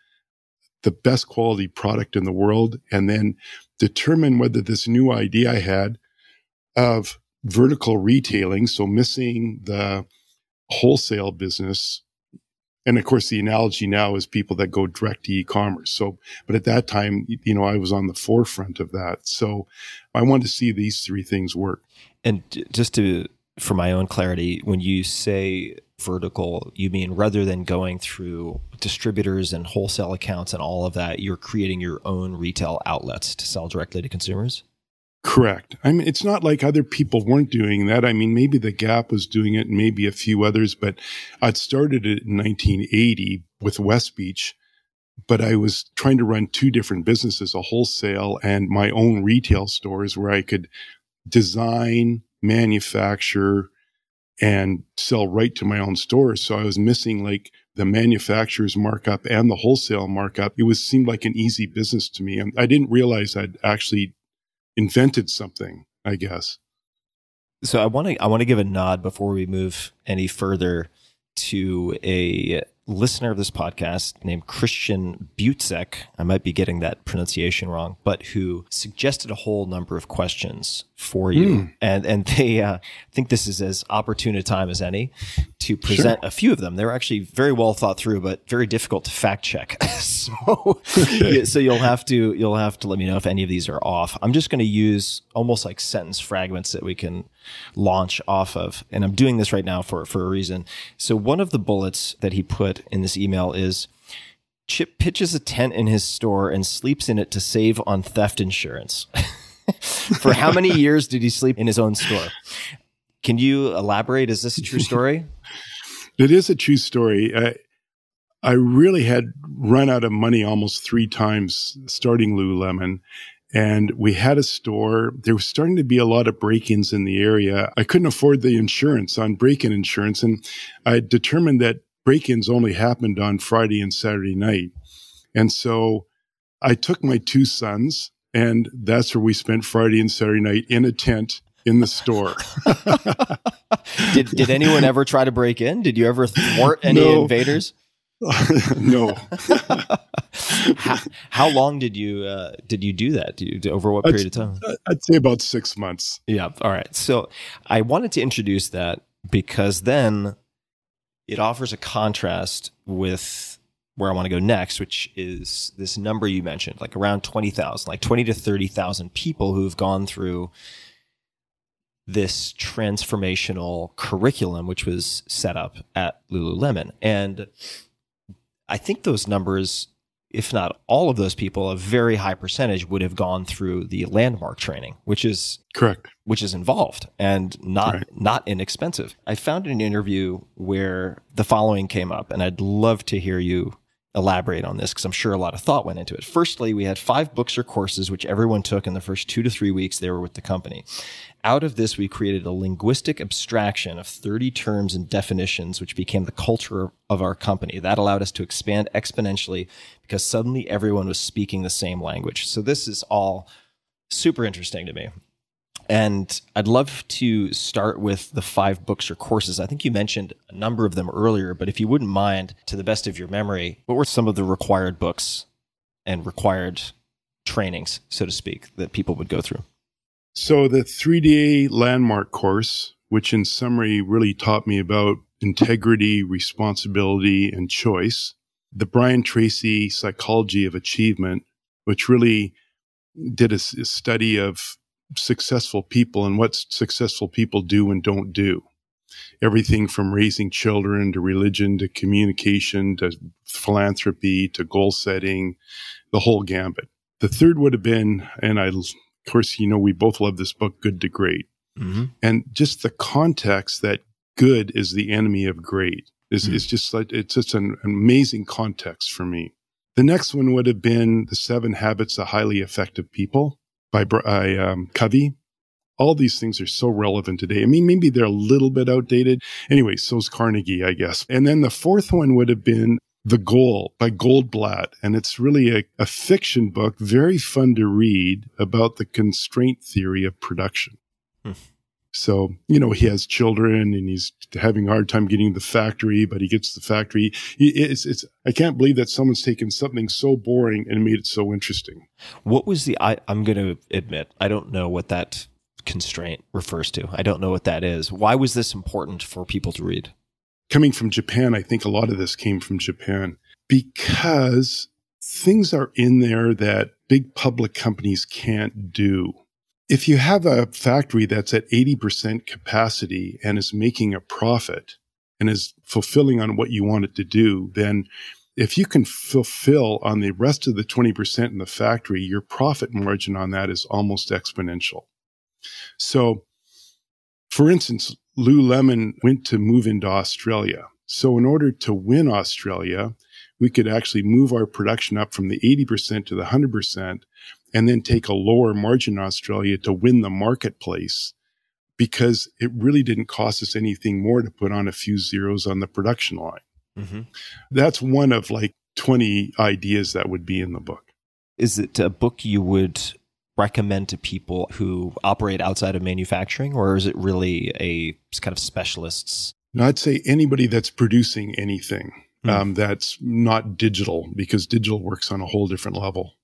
the best quality product in the world and then determine whether this new idea I had of vertical retailing, so missing the wholesale business. And of course, the analogy now is people that go direct to e-commerce. So, but at that time, you know, I was on the forefront of that. So I wanted to see these three things work. And just to, for my own clarity, when you say vertical, you mean rather than going through distributors and wholesale accounts and all of that, you're creating your own retail outlets to sell directly to consumers? Correct. I mean, it's not like other people weren't doing that. I mean, maybe the Gap was doing it and maybe a few others, but I'd started it in 1980 with Westbeach, but I was trying to run two different businesses, a wholesale and my own retail stores where I could design, manufacture, and sell right to my own stores. So I was missing like the manufacturer's markup and the wholesale markup. It was seemed like an easy business to me. And I didn't realize I'd actually invented something, I guess. So I want to I want to give a nod before we move any further to a listener of this podcast named Christian Butzek. I might be getting that pronunciation wrong, but who suggested a whole number of questions for you, and and they uh, think this is as opportune a time as any to present a few of them. They're actually very well thought through, but very difficult to fact check. so so you'll have to you'll have to let me know if any of these are off. I'm just going to use almost like sentence fragments that we can launch off of, and I'm doing this right now for for a reason. So one of the bullets that he put in this email is. Chip pitches a tent in his store and sleeps in it to save on theft insurance. For how many years did he sleep in his own store? Can you elaborate? Is this a true story? It is a true story. I, I really had run out of money almost three times starting Lululemon. And we had a store. There was starting to be a lot of break ins in the area. I couldn't afford the insurance on break in insurance. And I determined that break ins only happened on Friday and Saturday night. And so I took my two sons, and that's where we spent Friday and Saturday night in a tent in the store. did did anyone ever try to break in? Did you ever thwart any No. invaders? no, How, how long did you uh, did you do that? Did you, over what period of time? I'd say about six months. Yeah. All right. So I wanted to introduce that because then it offers a contrast with where I want to go next, which is this number you mentioned, like around 20,000, like 20 to 30,000 people who've gone through this transformational curriculum, which was set up at Lululemon. And I think those numbers, if not all of those people, a very high percentage would have gone through the landmark training, which is Correct. which is involved and not Right. not inexpensive. I found an interview where the following came up, and I'd love to hear you elaborate on this because I'm sure a lot of thought went into it. Firstly, we had five books or courses which everyone took in the first two to three weeks they were with the company. Out of this, we created a linguistic abstraction of 30 terms and definitions, which became the culture of our company. That allowed us to expand exponentially because suddenly everyone was speaking the same language. So this is all super interesting to me. And I'd love to start with the five books or courses. I think you mentioned a number of them earlier, but if you wouldn't mind, to the best of your memory, what were some of the required books and required trainings, so to speak, that people would go through? So the 3DA landmark course, which in summary really taught me about integrity, responsibility, and choice. The Brian Tracy psychology of achievement, which really did a study of successful people and what successful people do and don't do. Everything from raising children to religion to communication to philanthropy to goal setting, the whole gambit. The third would have been, and I of course, you know, we both love this book, Good to Great. Mm-hmm. And just the context that good is the enemy of great is, Mm. is just like, it's just an amazing context for me. The next one would have been The Seven Habits of Highly Effective People by, by um, Covey. All these things are so relevant today. I mean, maybe they're a little bit outdated. Anyway, so's Carnegie, I guess. And then the fourth one would have been The Goal by Goldratt. And it's really a, a fiction book, very fun to read about the constraint theory of production. Hmm. So, you know, he has children and he's having a hard time getting the factory, but he gets the factory. It's, it's, I can't believe that someone's taken something so boring and made it so interesting. What was the, I, I'm going to admit, I don't know what that constraint refers to. I don't know what that is. Why was this important for people to read? coming from Japan, I think a lot of this came from Japan because things are in there that big public companies can't do. If you have a factory that's at 80% capacity and is making a profit and is fulfilling on what you want it to do, then if you can fulfill on the rest of the 20% in the factory, your profit margin on that is almost exponential. So, for instance, Lululemon went to move into Australia. So, in order to win Australia, we could actually move our production up from the 80% to the 100% and then take a lower margin in Australia to win the marketplace because it really didn't cost us anything more to put on a few zeros on the production line. Mm-hmm. That's one of like 20 ideas that would be in the book. Is it a book you would recommend to people who operate outside of manufacturing, or is it really a kind of specialists? Now, I'd say anybody that's producing anything Hmm. um, that's not digital because digital works on a whole different level.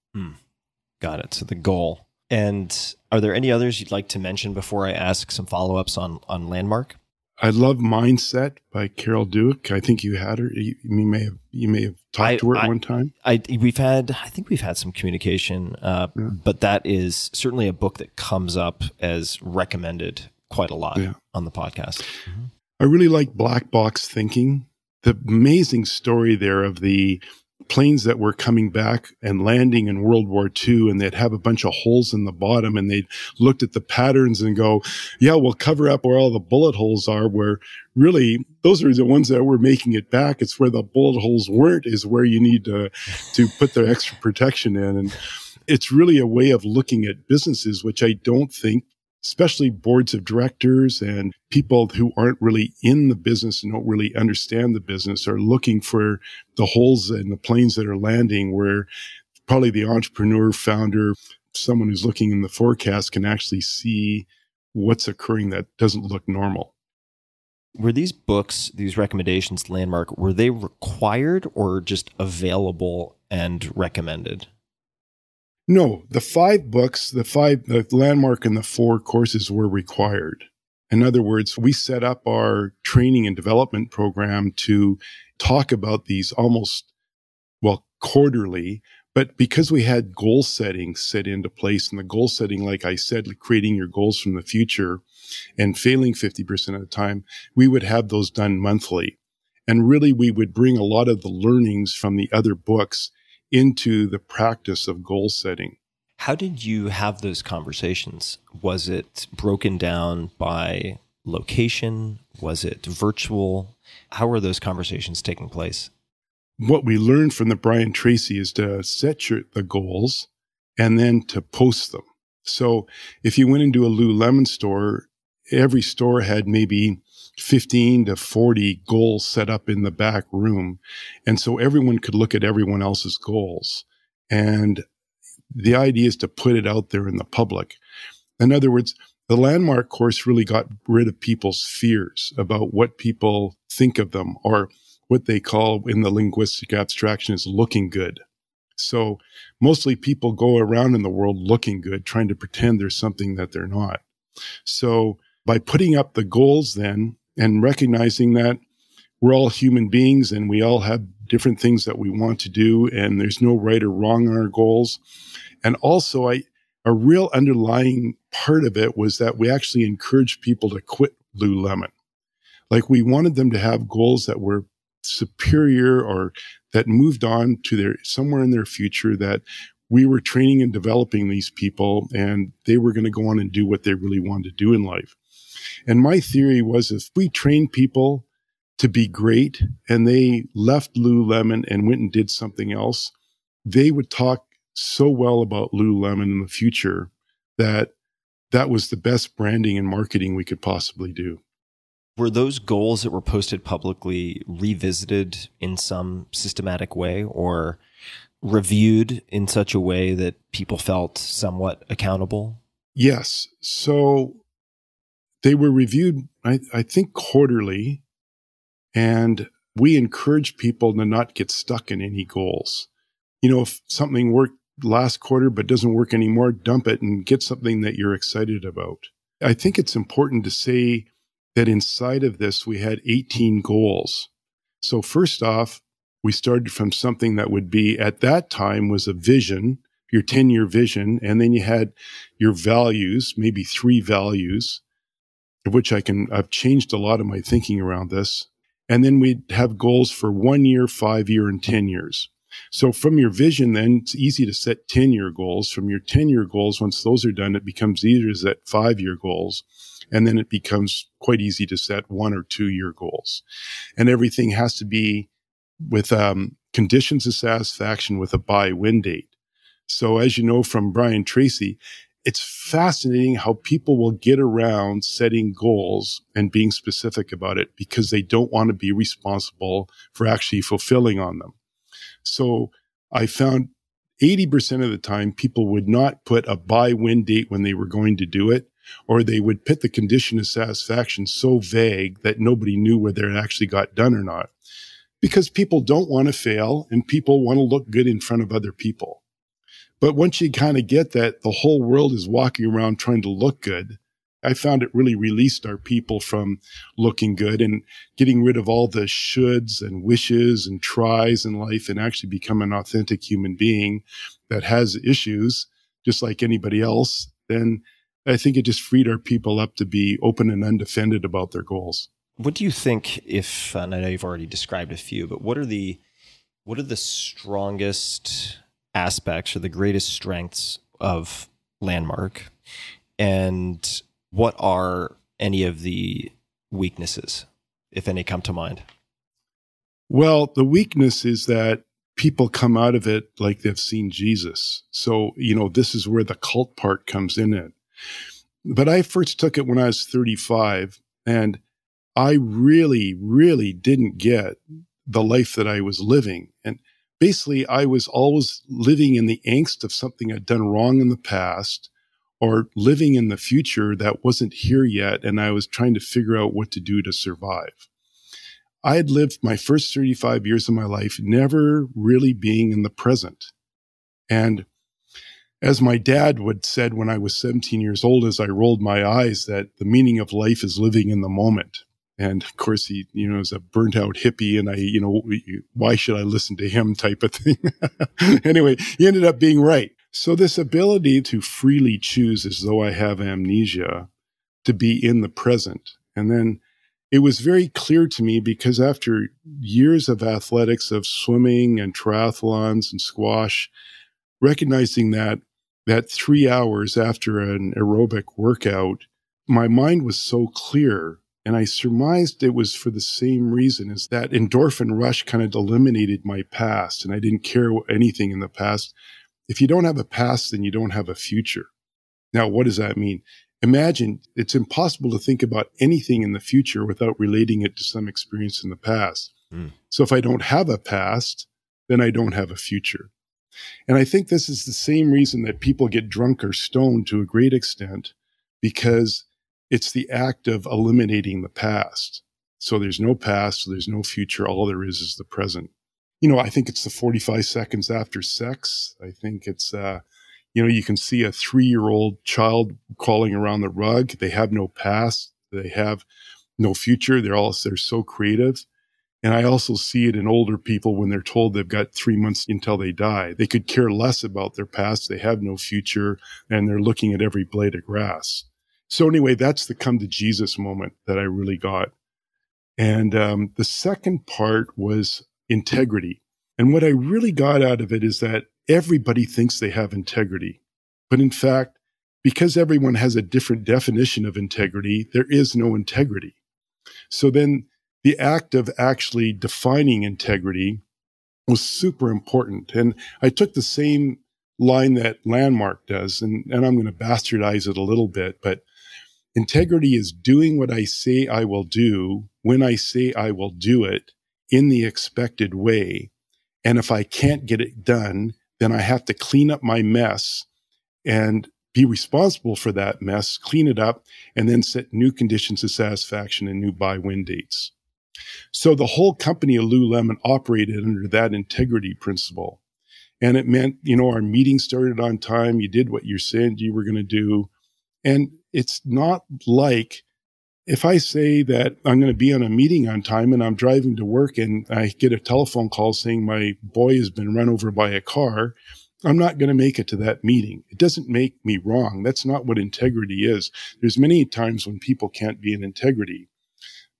Got it. So the goal. And are there any others you'd like to mention before I ask some follow ups on on Landmark? I love Mindset by Carol Dweck. I think you had her. You, you may have you may have talked I- to her at I- one time. I we've had I think we've had some communication, uh, Yeah. but that is certainly a book that comes up as recommended quite a lot Yeah. on the podcast. I really like Black Box Thinking. The amazing story there of the planes that were coming back and landing in World War II, and they'd have a bunch of holes in the bottom, and they looked at the patterns and go, "Yeah, we'll cover up where all the bullet holes are." Where really, those are the ones that were making it back. It's where the bullet holes weren't is where you need to to put the extra protection in, and it's really a way of looking at businesses, which I don't think especially boards of directors and people who aren't really in the business and don't really understand the business are looking for the holes in the planes that are landing where probably the entrepreneur founder someone who's looking in the forecast can actually see what's occurring that doesn't look normal. Were these books, these recommendations, Landmark, were they required or just available and recommended? No, the five books, the five, the landmark and the four courses were required. In other words, we set up our training and development program to talk about these almost, well, quarterly. But because we had goal setting set into place and the goal setting, like I said, creating your goals from the future and failing 50% of the time, we would have those done monthly. And really, we would bring a lot of the learnings from the other books into the practice of goal setting. How did you have those conversations? Was it broken down by location? Was it virtual? How were those conversations taking place? What we learned from the Brian Tracy is to set your, the goals and then to post them. So if you went into a Lululemon store, every store had maybe 15 to 40 goals set up in the back room. And so everyone could look at everyone else's goals. And the idea is to put it out there in the public. In other words, the landmark course really got rid of people's fears about what people think of them or what they call in the linguistic abstraction is looking good. So mostly people go around in the world looking good, trying to pretend there's something that they're not. So by putting up the goals then and recognizing that we're all human beings and we all have different things that we want to do and there's no right or wrong on our goals. And also I, a real underlying part of it was that we actually encouraged people to quit Lululemon. Like we wanted them to have goals that were superior or that moved on to their somewhere in their future that we were training and developing these people and they were going to go on and do what they really wanted to do in life. And my theory was if we train people to be great and they left Lululemon and went and did something else, they would talk so well about Lululemon in the future that that was the best branding and marketing we could possibly do. Were those goals that were posted publicly revisited in some systematic way or reviewed in such a way that people felt somewhat accountable? Yes. So they were reviewed, I, I think, quarterly. And we encourage people to not get stuck in any goals. You know, if something worked last quarter but doesn't work anymore, dump it and get something that you're excited about. I think it's important to say that inside of this, we had 18 goals. So, first off, we started from something that would be at that time was a vision, your 10 year vision. And then you had your values, maybe three values which I can, I've changed a lot of my thinking around this. And then we'd have goals for one year, five year, and 10 years. So from your vision, then it's easy to set 10 year goals. From your 10 year goals, once those are done, it becomes easier to set five year goals. And then it becomes quite easy to set one or two year goals. And everything has to be with um, conditions of satisfaction with a buy win date. So as you know from Brian Tracy, it's fascinating how people will get around setting goals and being specific about it because they don't want to be responsible for actually fulfilling on them. So I found 80% of the time people would not put a buy win date when they were going to do it, or they would put the condition of satisfaction so vague that nobody knew whether it actually got done or not. Because people don't want to fail and people want to look good in front of other people. But once you kind of get that the whole world is walking around trying to look good, I found it really released our people from looking good and getting rid of all the shoulds and wishes and tries in life and actually become an authentic human being that has issues just like anybody else. Then I think it just freed our people up to be open and undefended about their goals. What do you think if, and I know you've already described a few, but what are the, what are the strongest aspects or the greatest strengths of Landmark? And what are any of the weaknesses, if any come to mind? Well, the weakness is that people come out of it like they've seen Jesus. So, you know, this is where the cult part comes in it. But I first took it when I was 35 and I really, really didn't get the life that I was living. And basically, I was always living in the angst of something I'd done wrong in the past or living in the future that wasn't here yet. And I was trying to figure out what to do to survive. I had lived my first 35 years of my life never really being in the present. And as my dad would said when I was 17 years old, as I rolled my eyes, that the meaning of life is living in the moment. And of course, he, you know, is a burnt out hippie and I, you know, why should I listen to him type of thing. anyway, he ended up being right. So this ability to freely choose as though I have amnesia to be in the present. And then it was very clear to me because after years of athletics, of swimming and triathlons and squash, recognizing that that three hours after an aerobic workout, my mind was so clear. And I surmised it was for the same reason as that endorphin rush kind of eliminated my past and I didn't care anything in the past. If you don't have a past, then you don't have a future. Now, what does that mean? Imagine it's impossible to think about anything in the future without relating it to some experience in the past. Mm. So if I don't have a past, then I don't have a future. And I think this is the same reason that people get drunk or stoned to a great extent, because it's the act of eliminating the past. So there's no past, so there's no future. All there is is the present. You know, I think it's the 45 seconds after sex. I think it's, uh, you know, you can see a three year old child crawling around the rug. They have no past. They have no future. They're all, they're so creative. And I also see it in older people when they're told they've got three months until they die. They could care less about their past. They have no future and they're looking at every blade of grass. So anyway, that's the come to Jesus moment that I really got. And um, the second part was integrity. And what I really got out of it is that everybody thinks they have integrity. But in fact, because everyone has a different definition of integrity, there is no integrity. So then the act of actually defining integrity was super important. And I took the same line that Landmark does, and, and I'm going to bastardize it a little bit, but integrity is doing what I say I will do when I say I will do it in the expected way. And if I can't get it done, then I have to clean up my mess and be responsible for that mess, clean it up, and then set new conditions of satisfaction and new by when dates. So the whole company of Lululemon operated under that integrity principle. And it meant, you know, our meeting started on time. You did what you said you were going to do. And it's not like if I say that I'm going to be on a meeting on time and I'm driving to work and I get a telephone call saying my boy has been run over by a car, I'm not going to make it to that meeting. It doesn't make me wrong. That's not what integrity is. There's many times when people can't be in integrity.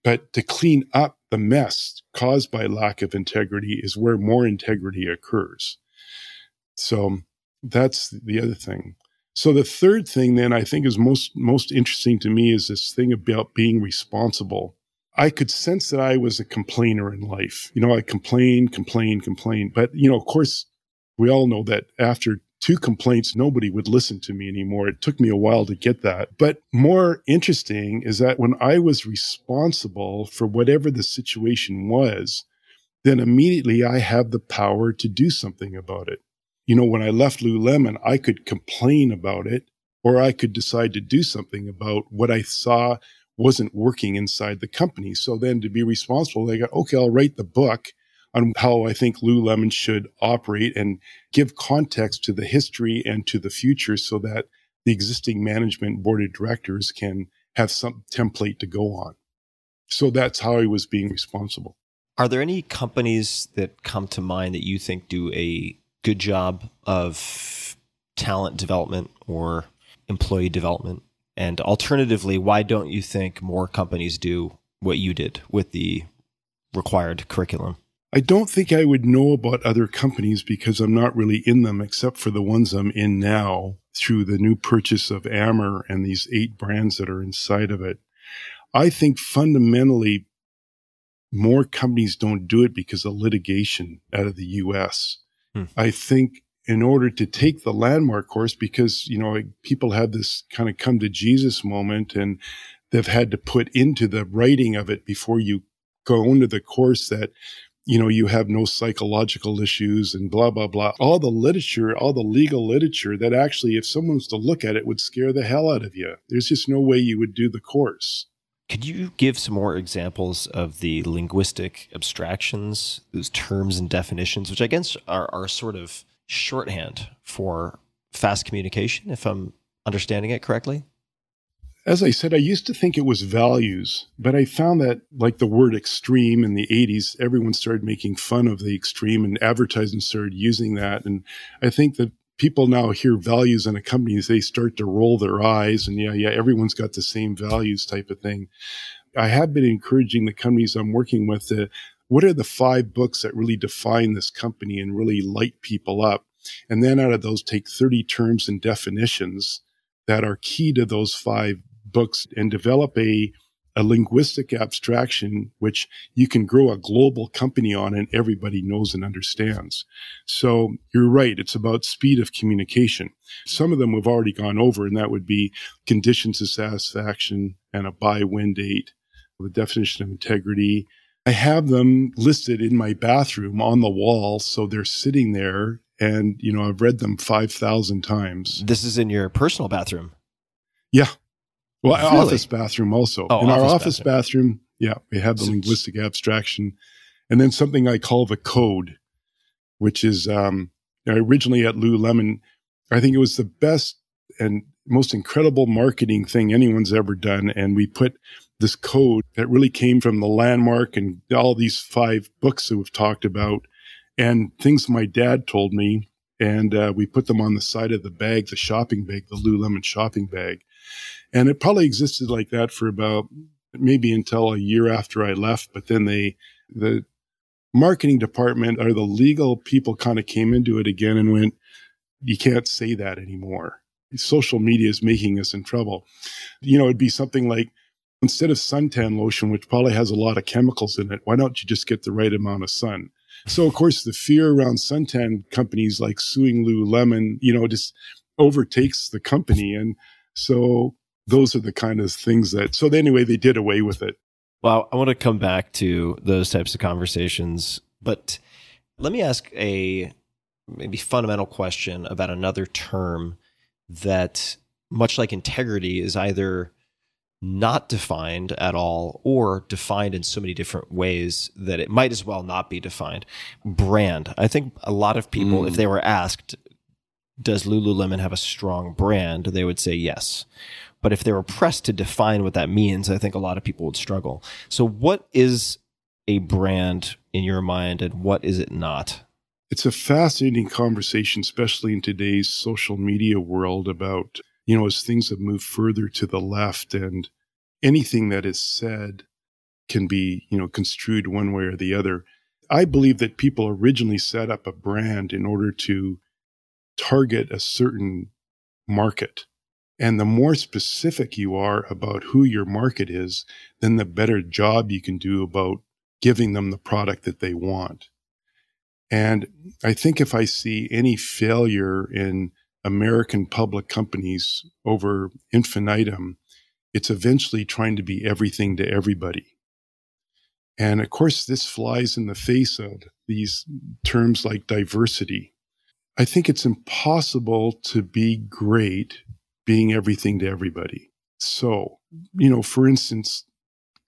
But to clean up the mess caused by lack of integrity is where more integrity occurs. So that's the other thing. So the third thing then I think is most most interesting to me is this thing about being responsible. I could sense that I was a complainer in life. You know, I complain, complain, complain. But you know, of course, we all know that after two complaints, nobody would listen to me anymore. It took me a while to get that. But more interesting is that when I was responsible for whatever the situation was, then immediately I have the power to do something about it. You know, when I left Lululemon, I could complain about it or I could decide to do something about what I saw wasn't working inside the company. So then to be responsible, I got, okay, I'll write the book on how I think Lululemon should operate and give context to the history and to the future so that the existing management board of directors can have some template to go on. So that's how I was being responsible. Are there any companies that come to mind that you think do a good job of talent development or employee development? And alternatively, why don't you think more companies do what you did with the required curriculum? I don't think I would know about other companies because I'm not really in them except for the ones I'm in now through the new purchase of Amer and these eight brands that are inside of it. I think fundamentally more companies don't do it because of litigation out of the US. Hmm. I think in order to take the landmark course, because, you know, people have this kind of come to Jesus moment and they've had to put into the writing of it before you go into the course that you know, you have no psychological issues and blah, blah, blah. All the literature, all the legal literature that actually, if someone was to look at it, would scare the hell out of you. There's just no way you would do the course. Could you give some more examples of the linguistic abstractions, those terms and definitions, which I guess are, are sort of shorthand for fast communication, if I'm understanding it correctly? As I said, I used to think it was values, but I found that, like the word extreme in the 80s, everyone started making fun of the extreme and advertising started using that. And I think that people now hear values in a company, they start to roll their eyes and yeah, yeah, everyone's got the same values type of thing. I have been encouraging the companies I'm working with to what are the five books that really define this company and really light people up? And then out of those, take 30 terms and definitions that are key to those five books and develop a a linguistic abstraction which you can grow a global company on and everybody knows and understands. So you're right. It's about speed of communication. Some of them we've already gone over, and that would be conditions of satisfaction and a by when date, the definition of integrity. I have them listed in my bathroom on the wall. So they're sitting there and, you know, I've read them 5,000 times. This is in your personal bathroom. Yeah. Well, Really? office bathroom also. Oh, In our office office bathroom. yeah, we have the So- linguistic abstraction, and then something I call the code, which is um, originally at Lululemon. I think it was the best and most incredible marketing thing anyone's ever done, and we put this code that really came from the landmark and all these five books that we've talked about, and things my dad told me. And uh, we put them on the side of the bag, the shopping bag, the Lululemon shopping bag. And it probably existed like that for about maybe until a year after I left. But then they, the marketing department or the legal people kind of came into it again and went, you can't say that anymore. Social media is making us in trouble. You know, it'd be something like instead of suntan lotion, which probably has a lot of chemicals in it, why don't you just get the right amount of sun? So, of course, the fear around suntan companies like suing Lululemon, you know, just overtakes the company. And so those are the kind of things that, so anyway, they did away with it. Well, I want to come back to those types of conversations, but let me ask a maybe fundamental question about another term that, much like integrity, is either not defined at all or defined in so many different ways that it might as well not be defined. Brand. I think a lot of people, if hmm. they were asked, does Lululemon have a strong brand? They would say yes. But if they were pressed to define what that means, I think a lot of people would struggle. So, what is a brand in your mind and what is it not? It's a fascinating conversation, especially in today's social media world about, you know, as things have moved further to the left and anything that is said can be, you know, construed one way or the other. I believe that people originally set up a brand in order to target a certain market. And the more specific you are about who your market is, then the better job you can do about giving them the product that they want. And I think if I see any failure in American public companies over infinitum, it's eventually trying to be everything to everybody. And of course, this flies in the face of these terms like diversity. I think it's impossible to be great being everything to everybody. So, mm-hmm. you know, for instance,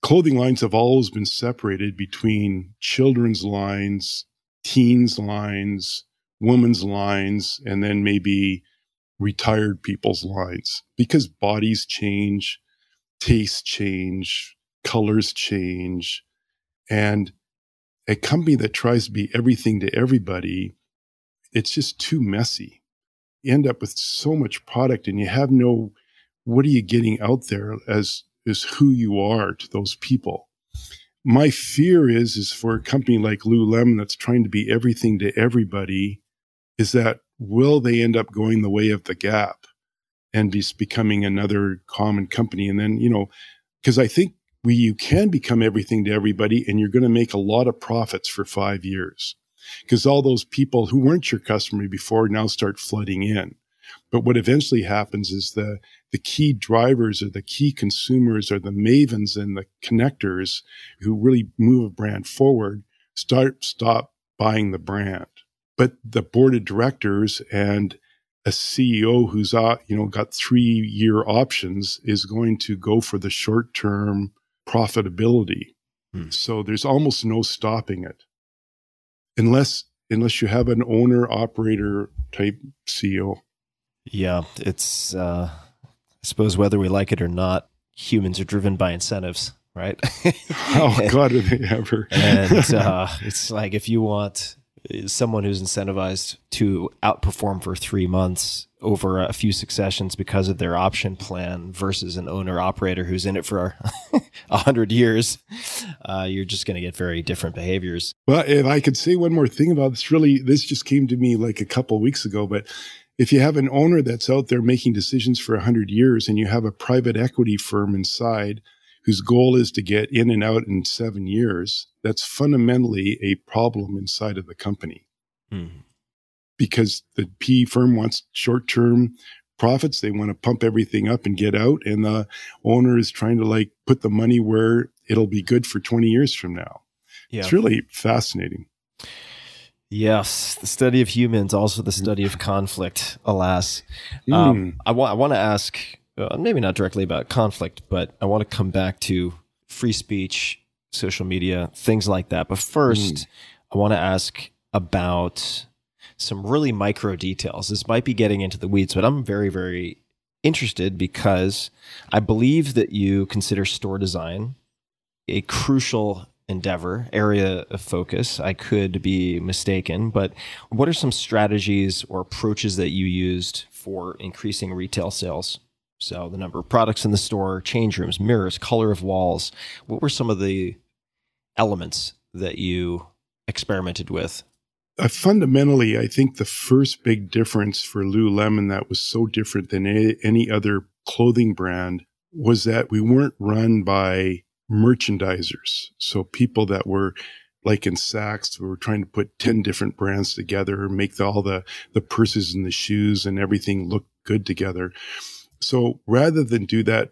clothing lines have always been separated between children's lines, teens lines, women's lines, and then maybe retired people's lines because bodies change, tastes change, colors change. And a company that tries to be everything to everybody, it's just too messy. End up with so much product and you have no, what are you getting out there as, as who you are to those people? My fear is, is for a company like Lululemon that's trying to be everything to everybody, is that will they end up going the way of the gap and just becoming another common company? And then, you know, because I think we, you can become everything to everybody and you're going to make a lot of profits for five years because all those people who weren't your customer before now start flooding in. But what eventually happens is the, the key drivers or the key consumers or the mavens and the connectors who really move a brand forward start stop buying the brand. But the board of directors and a CEO who's uh, you know got three year options is going to go for the short term profitability. Hmm. So there's almost no stopping it, unless unless you have an owner operator type CEO. Yeah, it's uh, I suppose whether we like it or not, humans are driven by incentives, right? oh God, are they ever? and uh, it's like if you want someone who's incentivized to outperform for three months over a few successions because of their option plan versus an owner operator who's in it for a hundred years, uh, you're just going to get very different behaviors. Well, if I could say one more thing about this, really, this just came to me like a couple weeks ago, but if you have an owner that's out there making decisions for a hundred years and you have a private equity firm inside whose goal is to get in and out in seven years, that's fundamentally a problem inside of the company. Mm. Because the PE firm wants short term profits. They want to pump everything up and get out. And the owner is trying to like put the money where it'll be good for 20 years from now. Yeah. It's really fascinating. Yes, the study of humans, also the study of conflict. Alas, mm. um, I want I want to ask uh, maybe not directly about conflict, but I want to come back to free speech, social media, things like that. But first, mm. I want to ask about some really micro details. This might be getting into the weeds, but I'm very, very interested because I believe that you consider store design a crucial endeavor, area of focus. I could be mistaken, but what are some strategies or approaches that you used for increasing retail sales? So the number of products in the store, change rooms, mirrors, color of walls. What were some of the elements that you experimented with? Uh, fundamentally, I think the first big difference for Lululemon that was so different than any, any other clothing brand was that we weren't run by merchandisers. So people that were like in Saks, we were trying to put 10 different brands together, make the, all the, the purses and the shoes and everything look good together. So rather than do that,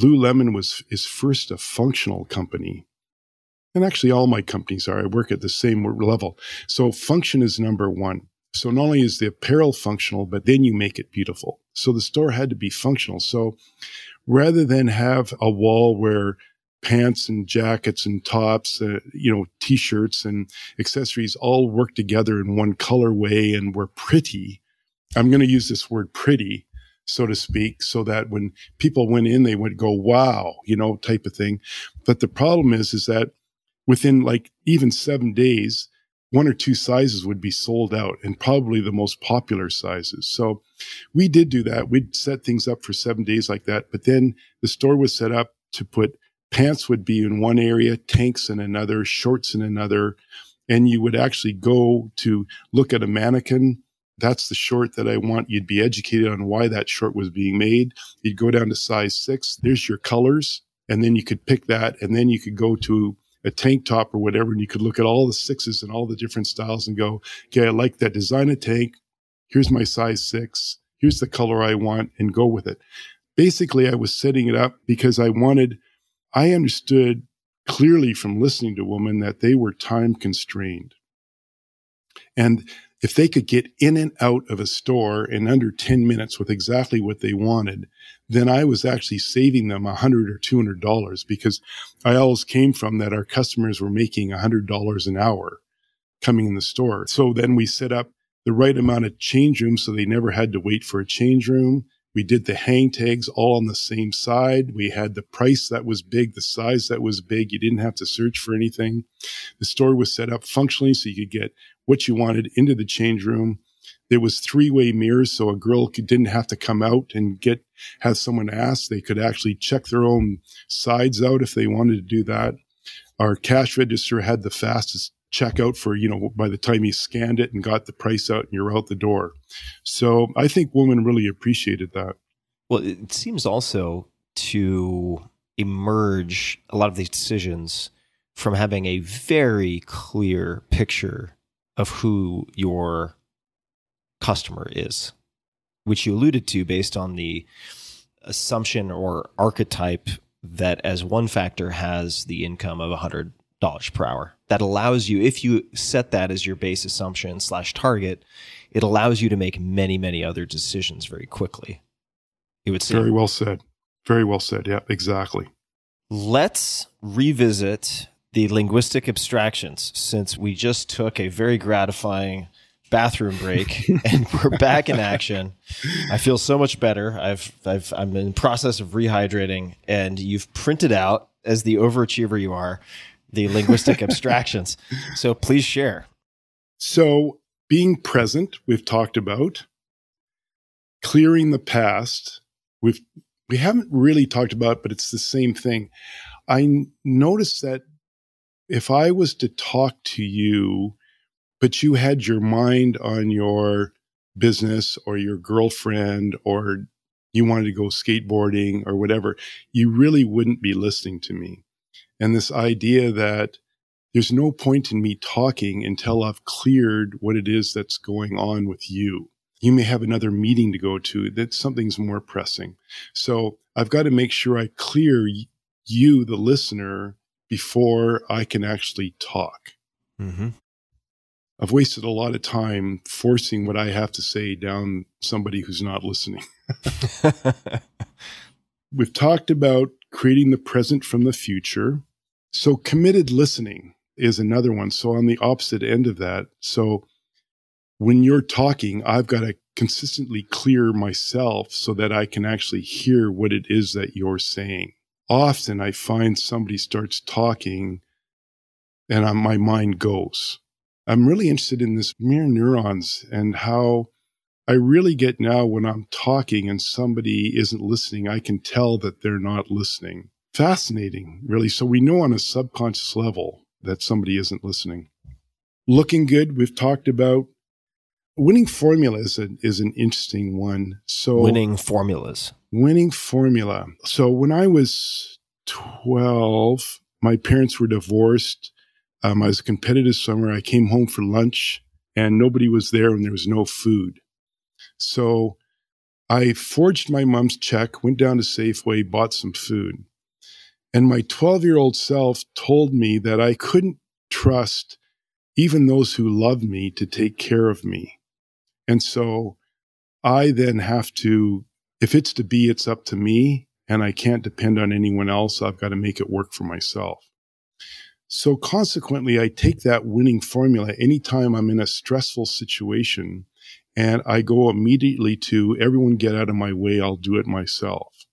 Lululemon was is first a functional company. And actually all my companies are. I work at the same level. So function is number one. So not only is the apparel functional, but then you make it beautiful. So the store had to be functional. So rather than have a wall where pants and jackets and tops, uh, you know, t-shirts and accessories all work together in one colorway and were pretty. I'm going to use this word pretty so to speak, so that when people went in, they would go, wow, you know, type of thing. But the problem is, is that within like even seven days, one or two sizes would be sold out and probably the most popular sizes. So we did do that. We'd set things up for seven days like that. But then the store was set up to put pants would be in one area, tanks in another, shorts in another. And you would actually go to look at a mannequin that's the short that I want. You'd be educated on why that short was being made. You'd go down to size six. There's your colors. And then you could pick that. And then you could go to a tank top or whatever. And you could look at all the sixes and all the different styles and go, okay, I like that design of tank. Here's my size six. Here's the color I want and go with it. Basically, I was setting it up because I wanted, I understood clearly from listening to women that they were time constrained. And if they could get in and out of a store in under 10 minutes with exactly what they wanted, then I was actually saving them a hundred or two hundred dollars because I always came from that our customers were making a hundred dollars an hour coming in the store. So then we set up the right amount of change rooms so they never had to wait for a change room. We did the hang tags all on the same side. We had the price that was big, the size that was big. You didn't have to search for anything. The store was set up functionally so you could get what you wanted into the change room. There was three-way mirrors, so a girl could, didn't have to come out and get have someone ask. They could actually check their own sides out if they wanted to do that. Our cash register had the fastest checkout for you know by the time you scanned it and got the price out and you're out the door. So I think women really appreciated that. Well, it seems also to emerge a lot of these decisions from having a very clear picture of who your customer is, which you alluded to based on the assumption or archetype that as one factor has the income of $100 per hour. That allows you, if you set that as your base assumption slash target, it allows you to make many, many other decisions very quickly. It would seem. Very well said. Very well said. Yeah, exactly. Let's revisit the linguistic abstractions since we just took a very gratifying bathroom break and we're back in action. I feel so much better. I've, I've, I'm in process of rehydrating and you've printed out as the overachiever you are, the linguistic abstractions. So please share. So being present, we've talked about clearing the past. We've, we haven't really talked about, but it's the same thing. I noticed that if I was to talk to you, but you had your mind on your business or your girlfriend or you wanted to go skateboarding or whatever, you really wouldn't be listening to me. And this idea that there's no point in me talking until I've cleared what it is that's going on with you. You may have another meeting to go to that something's more pressing. So I've got to make sure I clear you, the listener, before I can actually talk. Mm-hmm. I've wasted a lot of time forcing what I have to say down somebody who's not listening. We've talked about creating the present from the future. So committed listening is another one. So on the opposite end of that. So when you're talking, I've got to consistently clear myself so that I can actually hear what it is that you're saying often I find somebody starts talking and I'm, my mind goes. I'm really interested in this mirror neurons and how I really get now when I'm talking and somebody isn't listening, I can tell that they're not listening. Fascinating, really. So we know on a subconscious level that somebody isn't listening. Looking good, we've talked about. Winning formula is, a, is an interesting one. So winning formulas winning formula. So when I was 12, my parents were divorced. Um, I was a competitive swimmer. I came home for lunch and nobody was there and there was no food. So I forged my mom's check, went down to Safeway, bought some food. And my 12 year old self told me that I couldn't trust even those who loved me to take care of me. And so I then have to if it's to be, it's up to me and I can't depend on anyone else. I've got to make it work for myself. So consequently, I take that winning formula anytime I'm in a stressful situation and I go immediately to everyone get out of my way. I'll do it myself.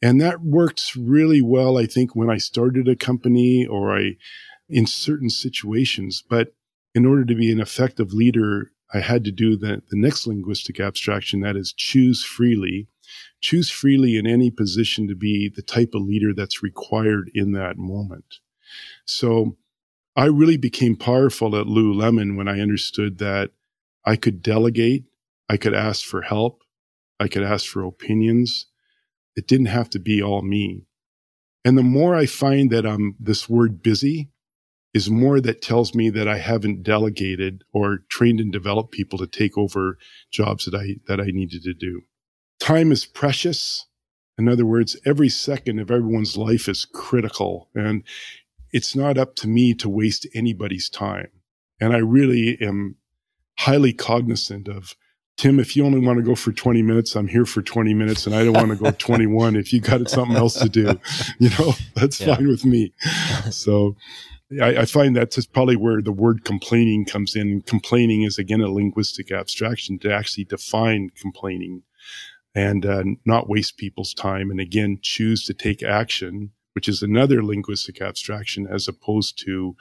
And that works really well. I think when I started a company or I, in certain situations, but in order to be an effective leader, I had to do the, the next linguistic abstraction that is choose freely. Choose freely in any position to be the type of leader that's required in that moment. So I really became powerful at Lululemon when I understood that I could delegate, I could ask for help, I could ask for opinions. It didn't have to be all me. And the more I find that I'm this word busy, is more that tells me that I haven't delegated or trained and developed people to take over jobs that I, that I needed to do. Time is precious. In other words, every second of everyone's life is critical and it's not up to me to waste anybody's time. And I really am highly cognizant of Tim, if you only want to go for 20 minutes, I'm here for 20 minutes and I don't want to go 21. If you got something else to do, you know, that's yeah. fine with me. So I, I, find that's probably where the word complaining comes in. Complaining is again a linguistic abstraction to actually define complaining and uh, not waste people's time. And again, choose to take action, which is another linguistic abstraction as opposed to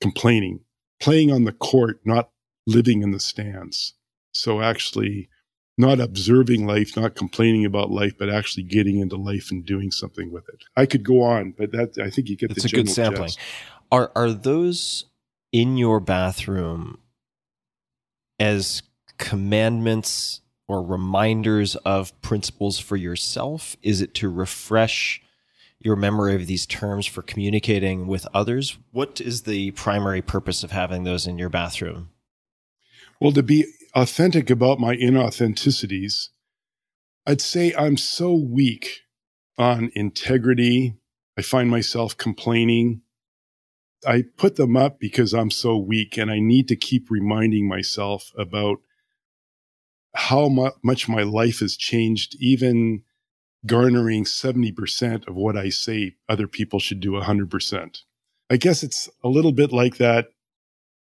complaining, playing on the court, not living in the stands. So actually not observing life, not complaining about life, but actually getting into life and doing something with it. I could go on, but that I think you get That's the a good sampling. Gist. Are are those in your bathroom as commandments or reminders of principles for yourself? Is it to refresh your memory of these terms for communicating with others? What is the primary purpose of having those in your bathroom? Well, to be authentic about my inauthenticities, I'd say I'm so weak on integrity. I find myself complaining I put them up because I'm so weak and I need to keep reminding myself about how mu- much my life has changed, even garnering 70% of what I say other people should do 100%. I guess it's a little bit like that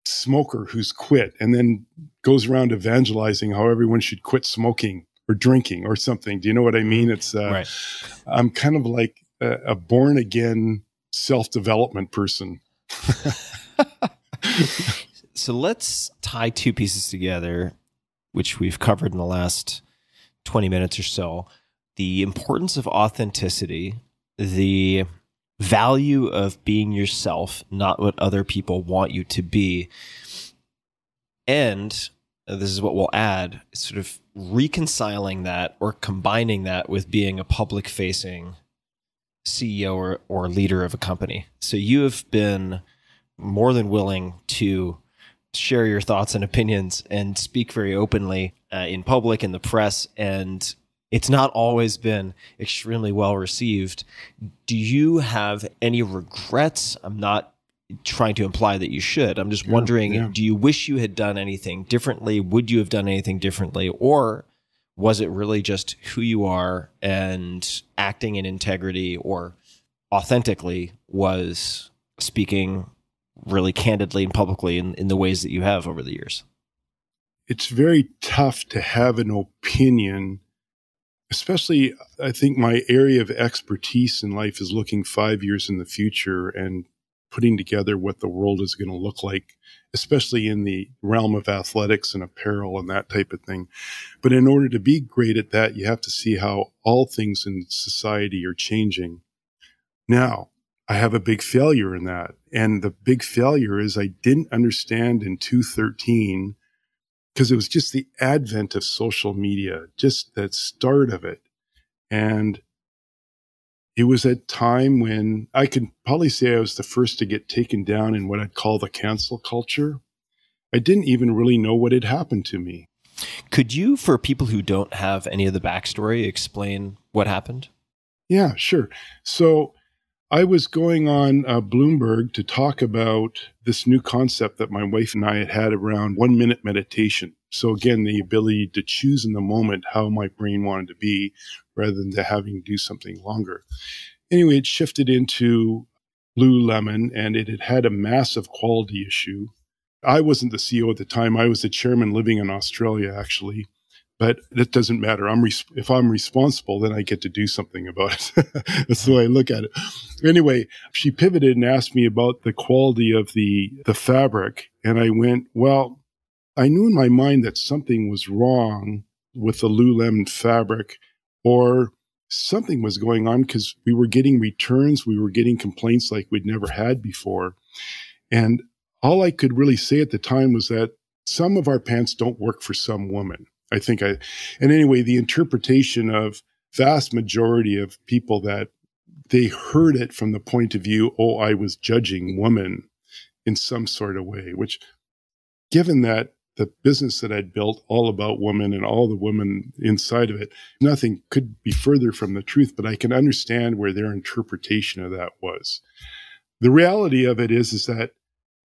smoker who's quit and then goes around evangelizing how everyone should quit smoking or drinking or something. Do you know what I mean? It's, uh, Right. I'm kind of like a, a born again self development person. So let's tie two pieces together, which we've covered in the last 20 minutes or so. The importance of authenticity, the value of being yourself, not what other people want you to be. And uh, this is what we'll add sort of reconciling that or combining that with being a public facing CEO or, or leader of a company. So you have been more than willing to share your thoughts and opinions and speak very openly uh, in public in the press and it's not always been extremely well received. Do you have any regrets? I'm not trying to imply that you should. I'm just wondering yeah. do you wish you had done anything differently? Would you have done anything differently? Or was it really just who you are and acting in integrity or authentically was speaking really candidly and publicly in, in the ways that you have over the years. It's very tough to have an opinion, especially I think my area of expertise in life is looking five years in the future and putting together what the world is going to look like, especially in the realm of athletics and apparel and that type of thing. But in order to be great at that, you have to see how all things in society are changing. Now, I have a big failure in that. And the big failure is I didn't understand in 213 because it was just the advent of social media, just that start of it. And it was a time when I could probably say I was the first to get taken down in what I'd call the cancel culture. I didn't even really know what had happened to me. Could you, for people who don't have any of the backstory, explain what happened? Yeah, sure. So I was going on uh, Bloomberg to talk about this new concept that my wife and I had had around one minute meditation. So again, the ability to choose in the moment how my brain wanted to be rather than to having to do something longer. Anyway, it shifted into Lululemon and it had had a massive quality issue. I wasn't the CEO at the time. I was the chairman living in Australia, actually but that doesn't matter. I'm res- if I'm responsible, then I get to do something about it. That's the way I look at it. Anyway, she pivoted and asked me about the quality of the the fabric, and I went, well, I knew in my mind that something was wrong with the Lululemon fabric, or something was going on because we were getting returns, we were getting complaints like we'd never had before, and all I could really say at the time was that some of our pants don't work for some woman. I think I, and anyway, the interpretation of vast majority of people that they heard it from the point of view, oh, I was judging woman in some sort of way, which given that the business that I'd built all about women and all the women inside of it, nothing could be further from the truth, but I can understand where their interpretation of that was. The reality of it is, is that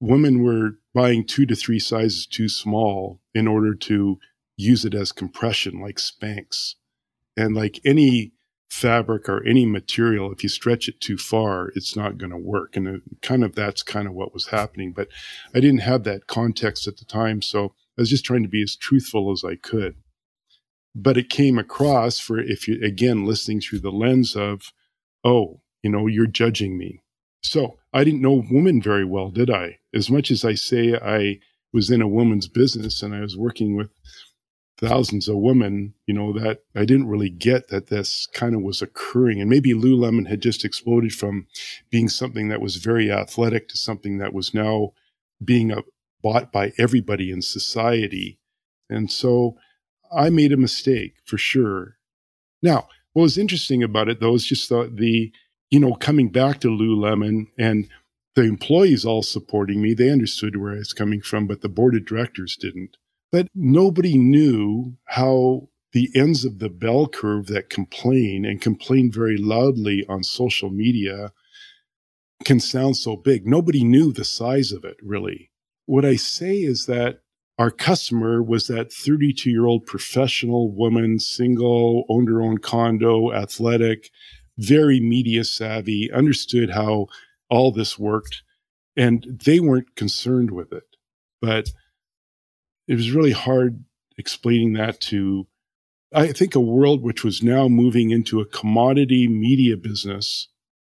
women were buying two to three sizes too small in order to use it as compression like Spanx. And like any fabric or any material, if you stretch it too far, it's not going to work. And it, kind of that's kind of what was happening. But I didn't have that context at the time. So I was just trying to be as truthful as I could. But it came across for if you, again, listening through the lens of, oh, you know, you're judging me. So I didn't know women very well, did I? As much as I say I was in a woman's business and I was working with thousands of women, you know, that I didn't really get that this kind of was occurring. And maybe Lululemon had just exploded from being something that was very athletic to something that was now being a, bought by everybody in society. And so I made a mistake for sure. Now, what was interesting about it though is just the, the you know, coming back to Lululemon and the employees all supporting me. They understood where I was coming from, but the board of directors didn't. But nobody knew how the ends of the bell curve that complain and complain very loudly on social media can sound so big. Nobody knew the size of it really. What I say is that our customer was that 32 year old professional woman, single, owned her own condo, athletic, very media savvy, understood how all this worked. And they weren't concerned with it. But it was really hard explaining that to, I think, a world which was now moving into a commodity media business.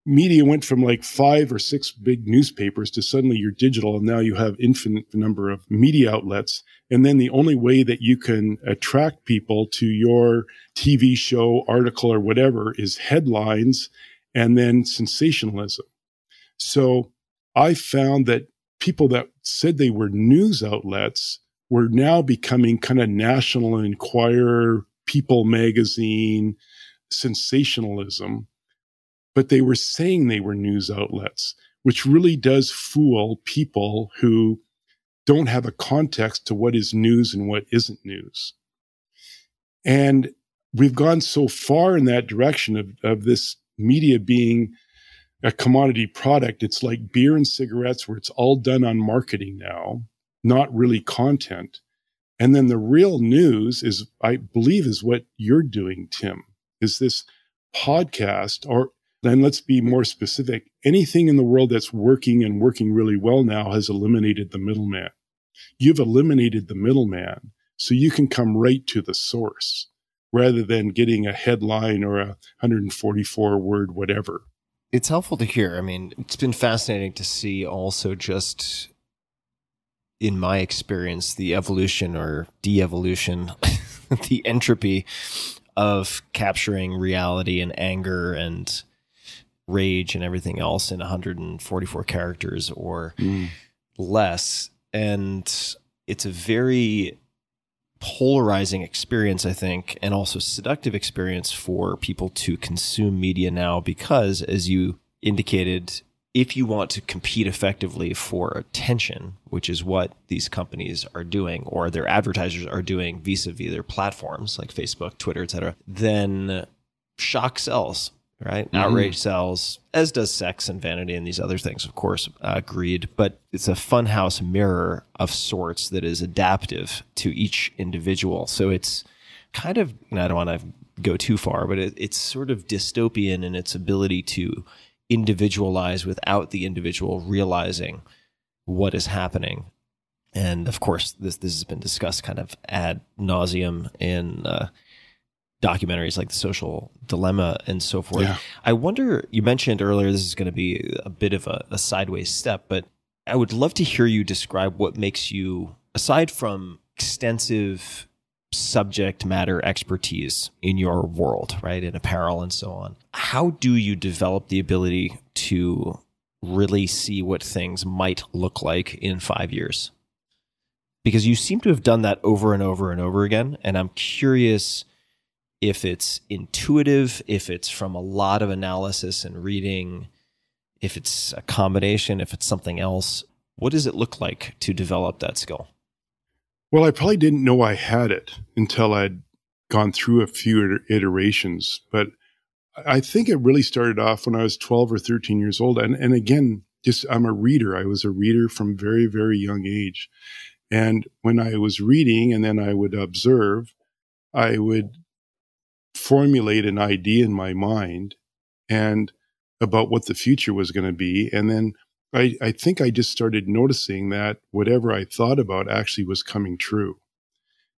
Media went from like five or six big newspapers to suddenly you're digital and now you have infinite number of media outlets. And then the only way that you can attract people to your tv show article or whatever is headlines and then sensationalism. So i found that people that said they were news outlets were now becoming kind of national enquirer people magazine sensationalism but they were saying they were news outlets, which really does fool people who don't have a context to what is news and what isn't news. And we've gone so far in that direction of, of this media being a commodity product. It's like beer and cigarettes, where it's all done on marketing now, not really content. And then the real news is, I believe, is what you're doing, Tim, is this podcast or then let's be more specific. Anything in the world that's working and working really well now has eliminated the middleman. You've eliminated the middleman so you can come right to the source rather than getting a headline or a 144 word whatever. It's helpful to hear. I mean, it's been fascinating to see also just in my experience the evolution or de-evolution, the entropy of capturing reality and anger and rage and everything else in 144 characters or mm. less. And it's a very polarizing experience, I think, and also seductive experience for people to consume media now because, as you indicated, if you want to compete effectively for attention, which is what these companies are doing or their advertisers are doing vis-a-vis their platforms like Facebook, Twitter, etc., then shock sells right? Mm-hmm. Outrage sells, as does sex and vanity and these other things, of course, uh, greed. But it's a funhouse mirror of sorts that is adaptive to each individual. So it's kind of, I don't want to go too far, but it, it's sort of dystopian in its ability to individualize without the individual realizing what is happening. And of course, this this has been discussed kind of ad nauseum in uh, documentaries like the social dilemma and so forth yeah. i wonder you mentioned earlier this is going to be a bit of a, a, sideways step but i would love to hear you describe what makes you aside from extensive subject matter expertise in your world right in apparel and so on how do you develop the ability to really see what things might look like in five years because you seem to have done that over and over and over again and i'm curious if it's intuitive, if it's from a lot of analysis and reading, if it's a combination, if it's something else. What does it look like to develop that skill? Well, I probably didn't know I had it until I'd gone through a few iterations. But I think it really started off when I was 12 or 13 years old. And, and again, just I'm a reader. I was a reader from very, very young age. And when I was reading and then I would observe, I would formulate an idea in my mind and about what the future was going to be. And then I, I think I just started noticing that whatever I thought about actually was coming true.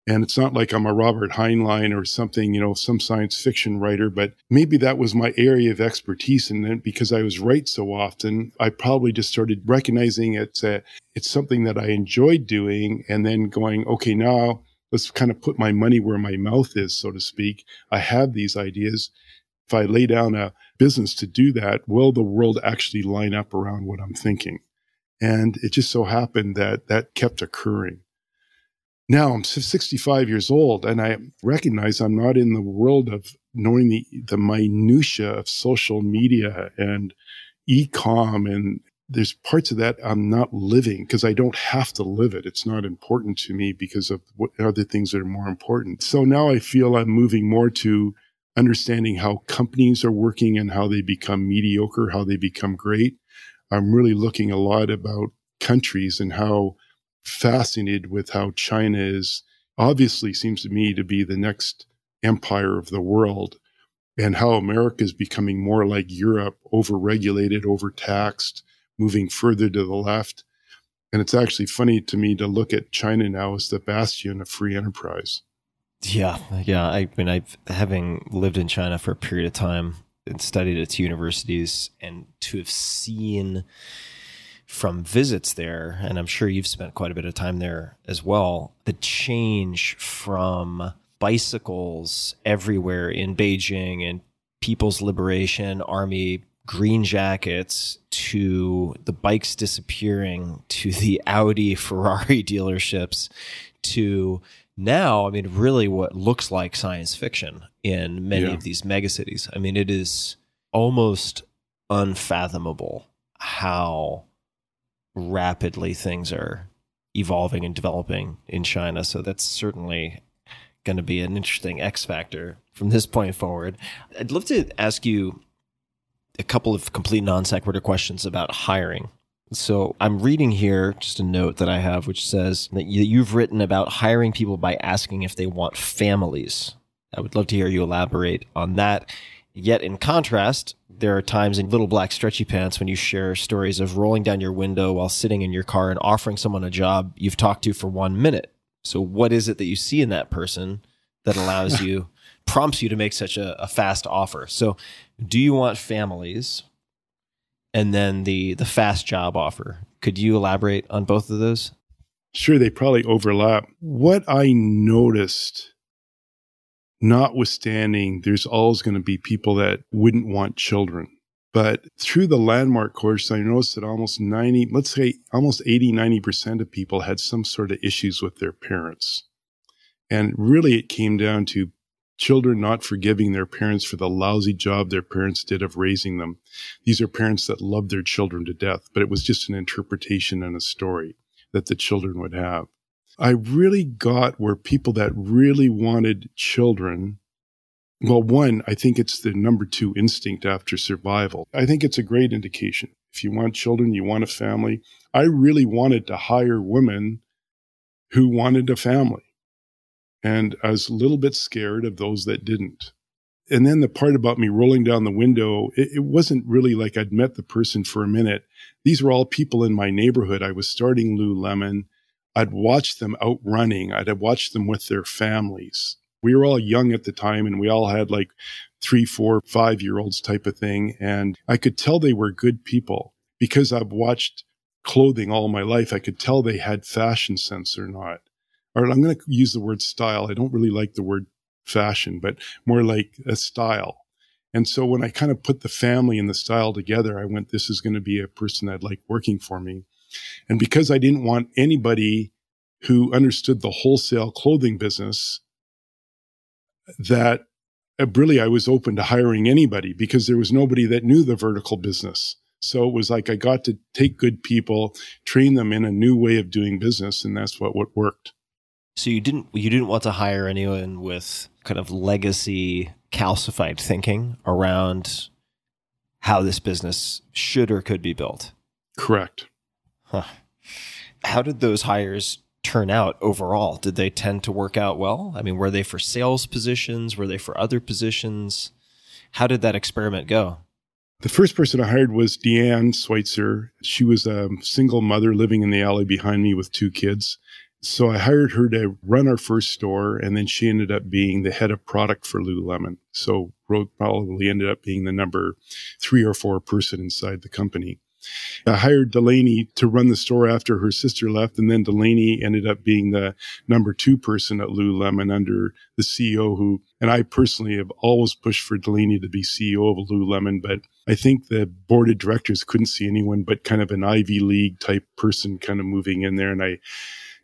And it's not like I'm a Robert Heinlein or something, you know, some science fiction writer, but maybe that was my area of expertise. And then because I was right so often, I probably just started recognizing it's a, uh, it's something that I enjoyed doing and then going, okay, now let's kind of put my money where my mouth is, so to speak. I have these ideas. If I lay down a business to do that, will the world actually line up around what I'm thinking? And it just so happened that that kept occurring. Now I'm 65 years old and I recognize I'm not in the world of knowing the, the minutia of social media and e-com and there's parts of that I'm not living because I don't have to live it. It's not important to me because of what other things that are more important. So now I feel I'm moving more to understanding how companies are working and how they become mediocre, how they become great. I'm really looking a lot about countries and how fascinated with how China is obviously seems to me to be the next empire of the world and how America is becoming more like Europe, overregulated, overtaxed, moving further to the left. And it's actually funny to me to look at China now as the bastion of free enterprise. Yeah, yeah. I mean, I've having lived in China for a period of time and studied at two universities, and to have seen from visits there, and I'm sure you've spent quite a bit of time there as well, the change from bicycles everywhere in Beijing and People's Liberation Army green jackets to the bikes disappearing to the Audi Ferrari dealerships to now, I mean, really what looks like science fiction in many Yeah. of these megacities. I mean, it is almost unfathomable how rapidly things are evolving and developing in China. So that's certainly going to be an interesting X factor from this point forward. I'd love to ask you a couple of complete non sequitur questions about hiring. So I'm reading here just a note that I have, which says that you- you've written about hiring people by asking if they want families. I would love to hear you elaborate on that. Yet, in contrast, there are times in Little Black Stretchy Pants when you share stories of rolling down your window while sitting in your car and offering someone a job you've talked to for one minute. So, what is it that you see in that person that allows you, prompts you to make such a, a fast offer? So, do you want families? And then the the fast job offer. Could you elaborate on both of those? Sure, they probably overlap. What I noticed, notwithstanding, there's always going to be people that wouldn't want children. But through the landmark course, I noticed that almost 90, let's say almost 80, 90% of people had some sort of issues with their parents. And really, it came down to children not forgiving their parents for the lousy job their parents did of raising them. These are parents that loved their children to death, but it was just an interpretation and a story that the children would have. I really got where people that really wanted children well, one, I think it's the number two instinct after survival. I think it's a great indication. If you want children, you want a family. I really wanted to hire women who wanted a family. And I was a little bit scared of those that didn't. And then the part about me rolling down the window, it, it wasn't really like I'd met the person for a minute. These were all people in my neighborhood. I was starting Lululemon. I'd watched them out running. I'd have watched them with their families we were all young at the time and we all had like three, four, five year olds type of thing. And I could tell they were good people because I've watched clothing all my life. I could tell they had fashion sense or not. Or I'm going to use the word style. I don't really like the word fashion, but more like a style. And so when I kind of put the family and the style together, I went, this is going to be a person I'd like working for me. And because I didn't want anybody who understood the wholesale clothing business that uh, really I was open to hiring anybody because there was nobody that knew the vertical business. So it was like I got to take good people, train them in a new way of doing business, and that's what what worked. So you didn't you didn't want to hire anyone with kind of legacy calcified thinking around how this business should or could be built. Correct. Huh. How did those hires turn out overall? Did they tend to work out well? I mean, were they for sales positions? Were they for other positions? How did that experiment go? The first person I hired was Deanne Schweitzer. She was a single mother living in the alley behind me with two kids. So I hired her to run our first store, and then she ended up being the head of product for Lululemon. So Road probably ended up being the number three or four person inside the company. I hired Delaney to run the store after her sister left, and then Delaney ended up being the number two person at Lululemon under the CEO who, and I personally have always pushed for Delaney to be CEO of Lululemon, but I think the board of directors couldn't see anyone but kind of an Ivy League type person kind of moving in there. And I,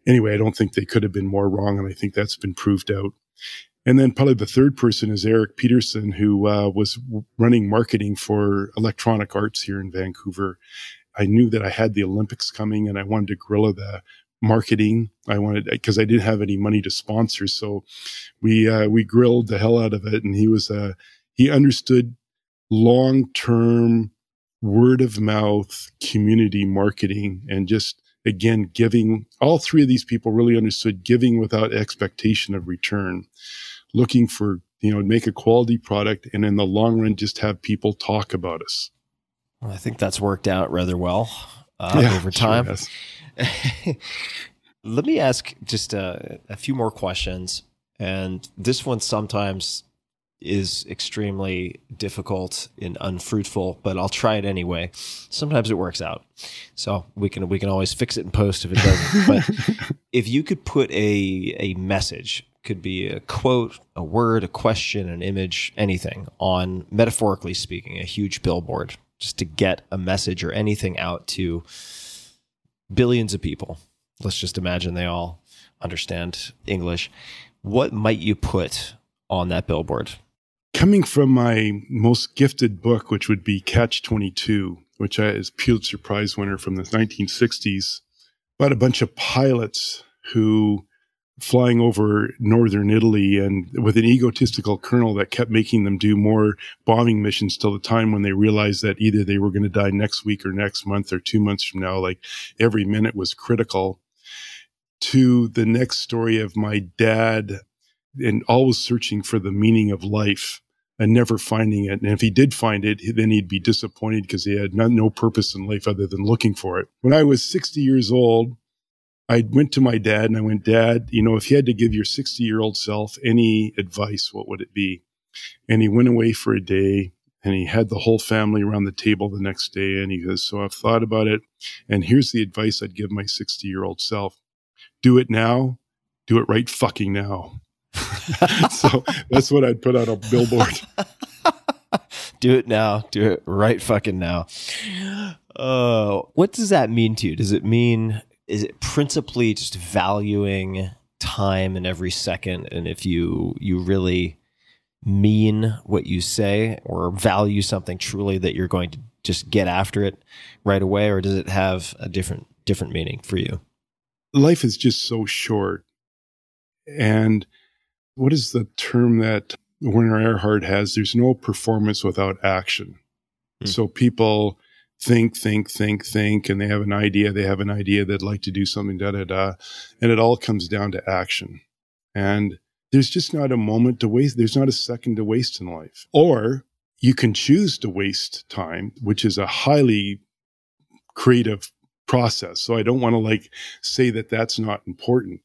anyway, I don't think they could have been more wrong, and I think that's been proved out. And then probably the third person is Eric Peterson, who uh, was running marketing for Electronic Arts here in Vancouver. I knew that I had the Olympics coming and I wanted to guerrilla the marketing. I wanted because I didn't have any money to sponsor, so we uh, we grilled the hell out of it. And he was uh, he understood long term word of mouth community marketing and just again giving. All three of these people really understood giving without expectation of return, looking for you know make a quality product and in the long run just have people talk about us. Well, I think that's worked out rather well uh, Yeah, over time. has. Let me ask just uh, a few more questions. And this one sometimes is extremely difficult and unfruitful, but I'll try it anyway. Sometimes it works out. So we can we can always fix it in post if it doesn't. but if you could put a a message, could be a quote, a word, a question, an image, anything on metaphorically speaking, a huge billboard, just to get a message or anything out to billions of people. Let's just imagine they all understand English. What might you put on that billboard? Coming from my most gifted book, which would be Catch 22, which is Pulitzer Prize winner from the 1960s, about a bunch of pilots who flying over northern Italy and with an egotistical colonel that kept making them do more bombing missions till the time when they realized that either they were going to die next week or next month or two months from now, like every minute was critical. To the next story of my dad and always searching for the meaning of life and never finding it. And if he did find it, then he'd be disappointed because he had no, no purpose in life other than looking for it. When I was 60 years old, I went to my dad and I went, Dad, you know, if you had to give your 60 year old self any advice, what would it be? And he went away for a day and he had the whole family around the table the next day. And he goes, So I've thought about it. And here's the advice I'd give my 60 year old self do it now, do it right fucking now. so that's what I'd put on a billboard. do it now. Do it right fucking now. Uh, what does that mean to you? Does it mean, is it principally just valuing time and every second? And if you, you really mean what you say or value something truly that you're going to just get after it right away? Or does it have a different, different meaning for you? Life is just so short. And what is the term that Werner Erhard has? There's no performance without action. Hmm. So people think, think, think, think, and they have an idea. They have an idea they'd like to do something, da da da. And it all comes down to action. And there's just not a moment to waste. There's not a second to waste in life. Or you can choose to waste time, which is a highly creative process. So I don't want to like say that that's not important.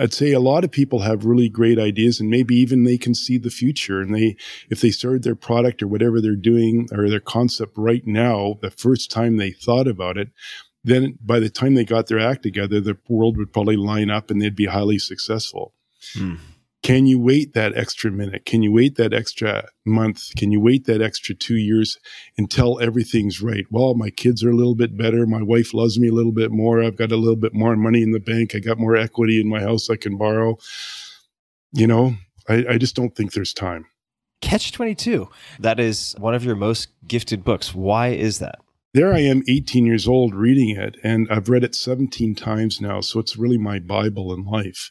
I'd say a lot of people have really great ideas and maybe even they can see the future and they, if they started their product or whatever they're doing or their concept right now, the first time they thought about it, then by the time they got their act together, the world would probably line up and they'd be highly successful. Hmm. Can you wait that extra minute? Can you wait that extra month? Can you wait that extra two years until everything's right? Well, my kids are a little bit better. My wife loves me a little bit more. I've got a little bit more money in the bank. I got more equity in my house I can borrow. You know, I, I just don't think there's time. Catch 22. That is one of your most gifted books. Why is that? There I am, 18 years old, reading it, and I've read it 17 times now. So it's really my Bible in life.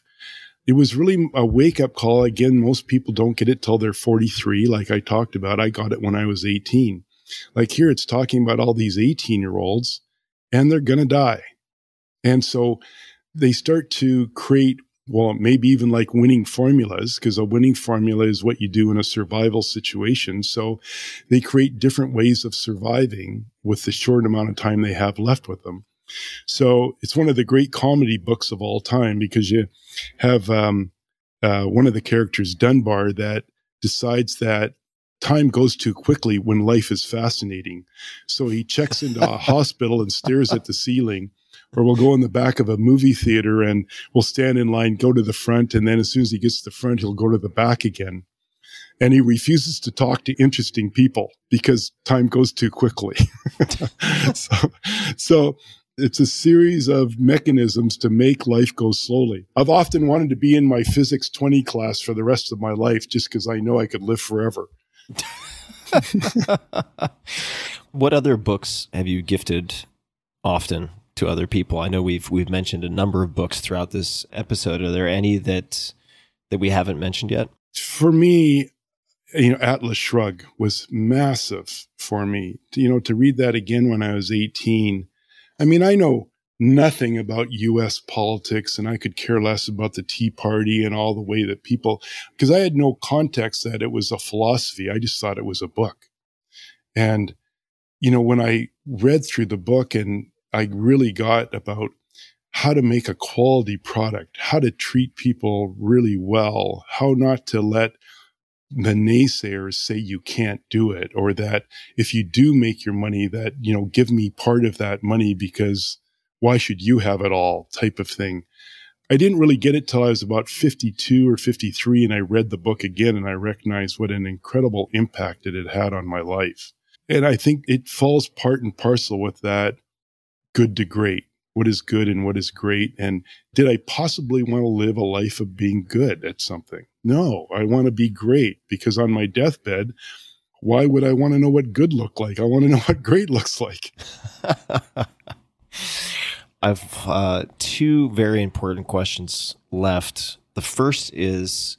It was really a wake up call. Again, most people don't get it till they're 43, like I talked about. I got it when I was 18. Like here, it's talking about all these 18 year olds, and they're going to die. And so they start to create, well, maybe even like winning formulas, because a winning formula is what you do in a survival situation. So they create different ways of surviving with the short amount of time they have left with them. So it's one of the great comedy books of all time because you have um, uh, one of the characters, Dunbar, that decides that time goes too quickly when life is fascinating. So he checks into a hospital and stares at the ceiling. Or we'll go in the back of a movie theater and we'll stand in line, go to the front, and then as soon as he gets to the front, he'll go to the back again. And he refuses to talk to interesting people because time goes too quickly. so, so it's a series of mechanisms to make life go slowly. I've often wanted to be in my physics 20 class for the rest of my life just because I know I could live forever. what other books have you gifted often to other people? I know we've we've mentioned a number of books throughout this episode. Are there any that that we haven't mentioned yet? For me, you know, Atlas Shrugged was massive for me. You know, to read that again when I was 18. I mean, I know nothing about US politics and I could care less about the Tea Party and all the way that people, because I had no context that it was a philosophy. I just thought it was a book. And, you know, when I read through the book and I really got about how to make a quality product, how to treat people really well, how not to let the naysayers say you can't do it or that if you do make your money that you know give me part of that money because why should you have it all type of thing. I didn't really get it till i was about 52 or 53 and i read the book again and i recognized what an incredible impact it had had on my life. And i think it falls part and parcel with that good to great what is good and what is great and did i possibly want to live a life of being good at something no, I want to be great because on my deathbed, why would I want to know what good looked like? I want to know what great looks like. I've uh, two very important questions left. The first is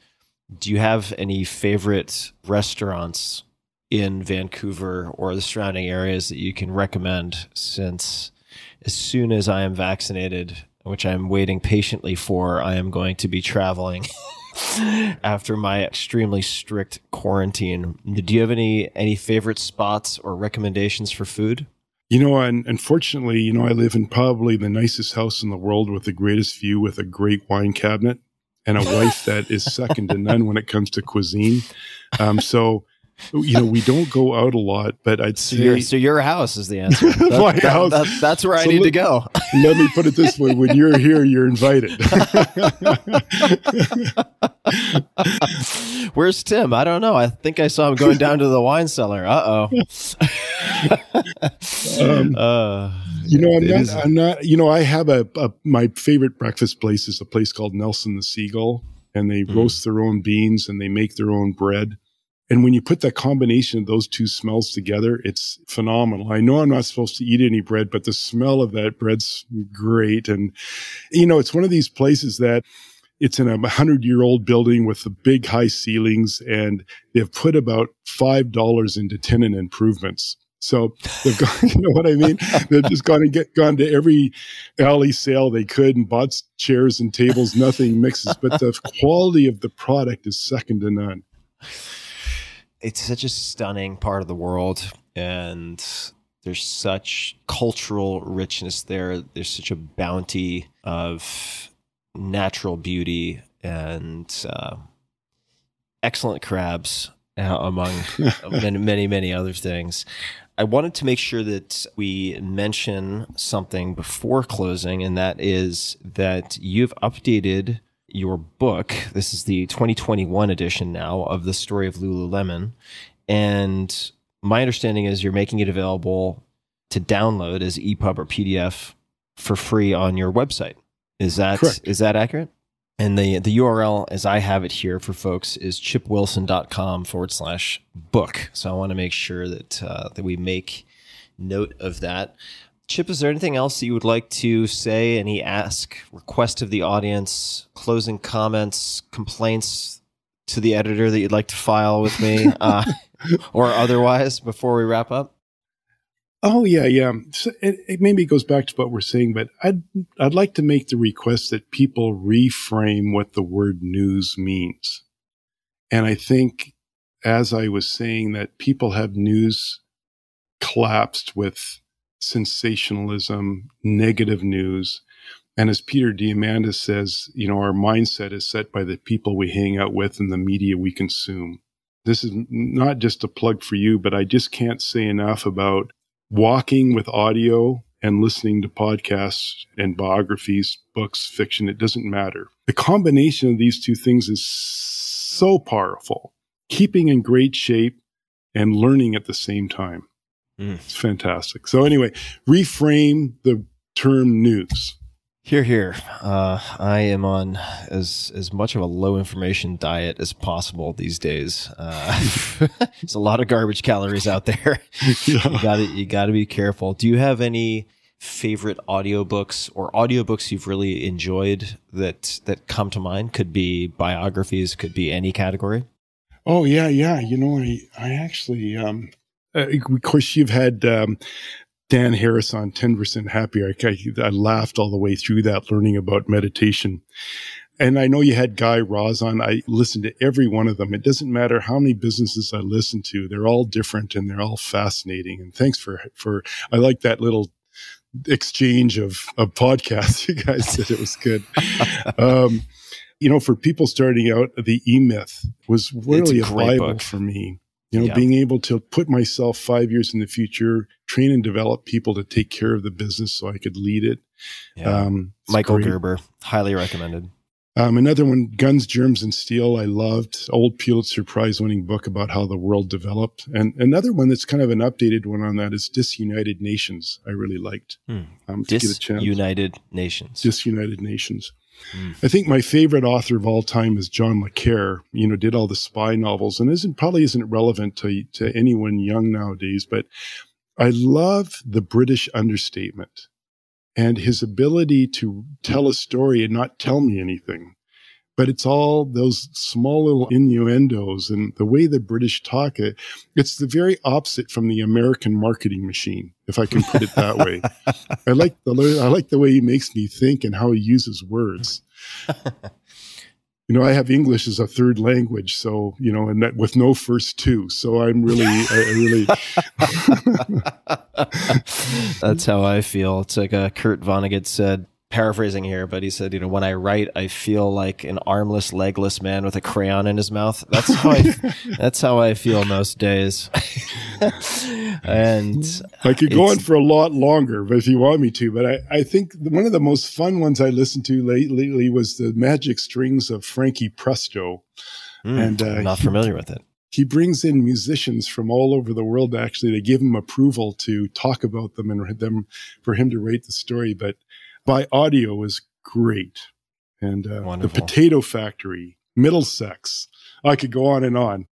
Do you have any favorite restaurants in Vancouver or the surrounding areas that you can recommend? Since as soon as I am vaccinated, which I'm waiting patiently for, I am going to be traveling. after my extremely strict quarantine. Do you have any any favorite spots or recommendations for food? You know, and unfortunately, you know, I live in probably the nicest house in the world with the greatest view with a great wine cabinet and a wife that is second to none when it comes to cuisine. Um, so you know, we don't go out a lot, but I'd say so your, so your house is the answer. That, my that, house. That, that's where I So need to go. let me put it this way: when you're here, you're invited. Where's Tim? I don't know. I think I saw him going down to the wine cellar. Uh Um, oh. uh, You know, I'm not, I'm not, you know, I have a, a, my favorite breakfast place is a place called Nelson the Seagull, and they Mm. roast their own beans and they make their own bread. And when you put that combination of those two smells together, it's phenomenal. I know I'm not supposed to eat any bread, but the smell of that bread's great. And, you know, it's one of these places that it's in a hundred year old building with the big high ceilings and they've put about $5 into tenant improvements. So they've gone, you know what I mean? They've just gone and get gone to every alley sale they could and bought chairs and tables. Nothing mixes, but the quality of the product is second to none. It's such a stunning part of the world and there's such cultural richness there. There's such a bounty of natural beauty and uh, excellent crabs uh, among many many many other things. I wanted to make sure that we mention something before closing and that is that you've updated your book. This is the 2021 edition now of the story of Lululemon. And my understanding is you're making it available to download as EPUB or PDF for free on your website. Is that Correct. is that accurate? And the the URL as I have it here for folks is chipwilson.com forward slash book. So I want to make sure that uh, that we make note of that. Chip, is there anything else that you would like to say? Any ask, request of the audience, closing comments, complaints to the editor that you'd like to file with me, uh, or otherwise before we wrap up? Oh yeah, yeah. So it, it maybe goes back to what we're saying, but I'd I'd like to make the request that people reframe what the word news means. And I think, as I was saying, that people have news collapsed with sensationalism, negative news. And as Peter Diamandis says, you know, our mindset is set by the people we hang out with and the media we consume. This is not just a plug for you, but I just can't say enough about walking with audio and listening to podcasts and biographies, books, fiction. It doesn't matter. The combination of these two things is so powerful, keeping in great shape and learning at the same time. Mm. It's fantastic. So, anyway, reframe the term news. Here, here. Uh, I am on as as much of a low information diet as possible these days. Uh, there's a lot of garbage calories out there. you got to you got to be careful. Do you have any favorite audiobooks or audiobooks you've really enjoyed that that come to mind? Could be biographies, could be any category. Oh yeah, yeah. You know, I I actually um uh, of course you've had um Dan Harris on 10% Happier. I, I, I laughed all the way through that learning about meditation. And I know you had Guy Raz on. I listened to every one of them. It doesn't matter how many businesses I listen to. They're all different and they're all fascinating. And thanks for, for, I like that little exchange of, of podcasts. You guys said it was good. um, you know, for people starting out, the E Myth was really a, a Bible book. for me. You know, yeah. being able to put myself five years in the future, train and develop people to take care of the business so I could lead it. Yeah. Um, Michael great. Gerber, highly recommended. Um, another one, Guns, Germs, and Steel, I loved. Old Pulitzer Prize winning book about how the world developed. And another one that's kind of an updated one on that is Disunited Nations. I really liked. Hmm. Um, Disunited Nations. Disunited Nations. I think my favorite author of all time is John le Carre. You know, did all the spy novels and isn't probably isn't relevant to to anyone young nowadays. But I love the British understatement and his ability to tell a story and not tell me anything. But it's all those small little innuendos and the way the British talk it. It's the very opposite from the American marketing machine, if I can put it that way. I like the I like the way he makes me think and how he uses words. you know, I have English as a third language, so you know, and that with no first two, so I'm really, I, really. That's how I feel. It's like uh, Kurt Vonnegut said, paraphrasing here, but he said, you know, when I write, I feel like an armless, legless man with a crayon in his mouth. That's how I, that's how I feel most days. and I could go on for a lot longer but if you want me to, but I, I think one of the most fun ones I listened to lately was the magic strings of Frankie Presto. Mm, and uh, I'm not familiar he, with it. He brings in musicians from all over the world actually to give him approval to talk about them and them for him to rate the story. But by audio is great. And uh, the Potato Factory, Middlesex. I could go on and on.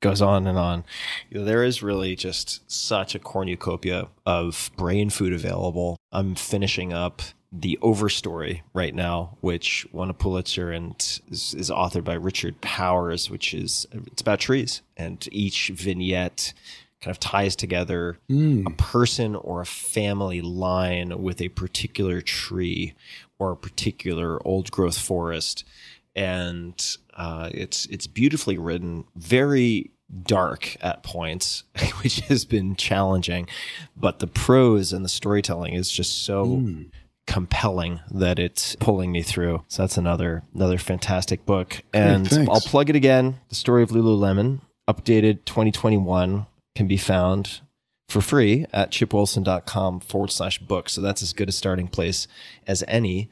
Goes on and on. You know, there is really just such a cornucopia of brain food available. I'm finishing up the Overstory right now, which won a Pulitzer and is, is, authored by Richard Powers, which is it's about trees and each vignette kind of ties together mm. a person or a family line with a particular tree or a particular old growth forest. And uh, it's it's beautifully written, very dark at points, which has been challenging. But the prose and the storytelling is just so mm. compelling that it's pulling me through. So that's another another fantastic book. And I'll plug it again. The story of Lululemon, updated 2021 can be found for free at chipwilson.com forward slash book. So that's as good a starting place as any.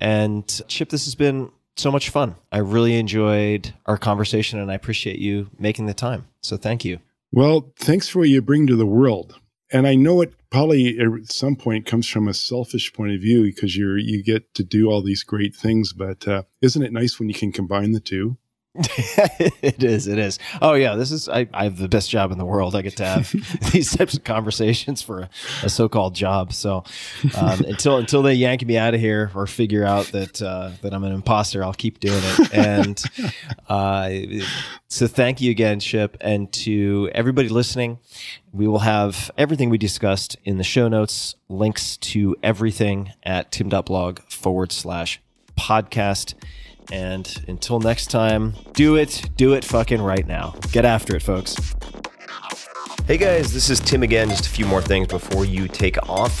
And Chip, this has been so much fun. I really enjoyed our conversation and I appreciate you making the time. So thank you. Well, thanks for what you bring to the world. And I know it probably at some point comes from a selfish point of view because you're you get to do all these great things. But uh, isn't it nice when you can combine the two? it is. It is. Oh yeah, this is. I, I, have the best job in the world. I get to have these types of conversations for a, a so-called job. So um, until until they yank me out of here or figure out that uh, that I'm an imposter, I'll keep doing it. And uh, so thank you again, Chip, and to everybody listening. We will have everything we discussed in the show notes. Links to everything at tim.blog forward slash podcast. And until next time, do it, do it fucking right now. Get after it, folks. Hey guys, this is Tim again. Just a few more things before you take off.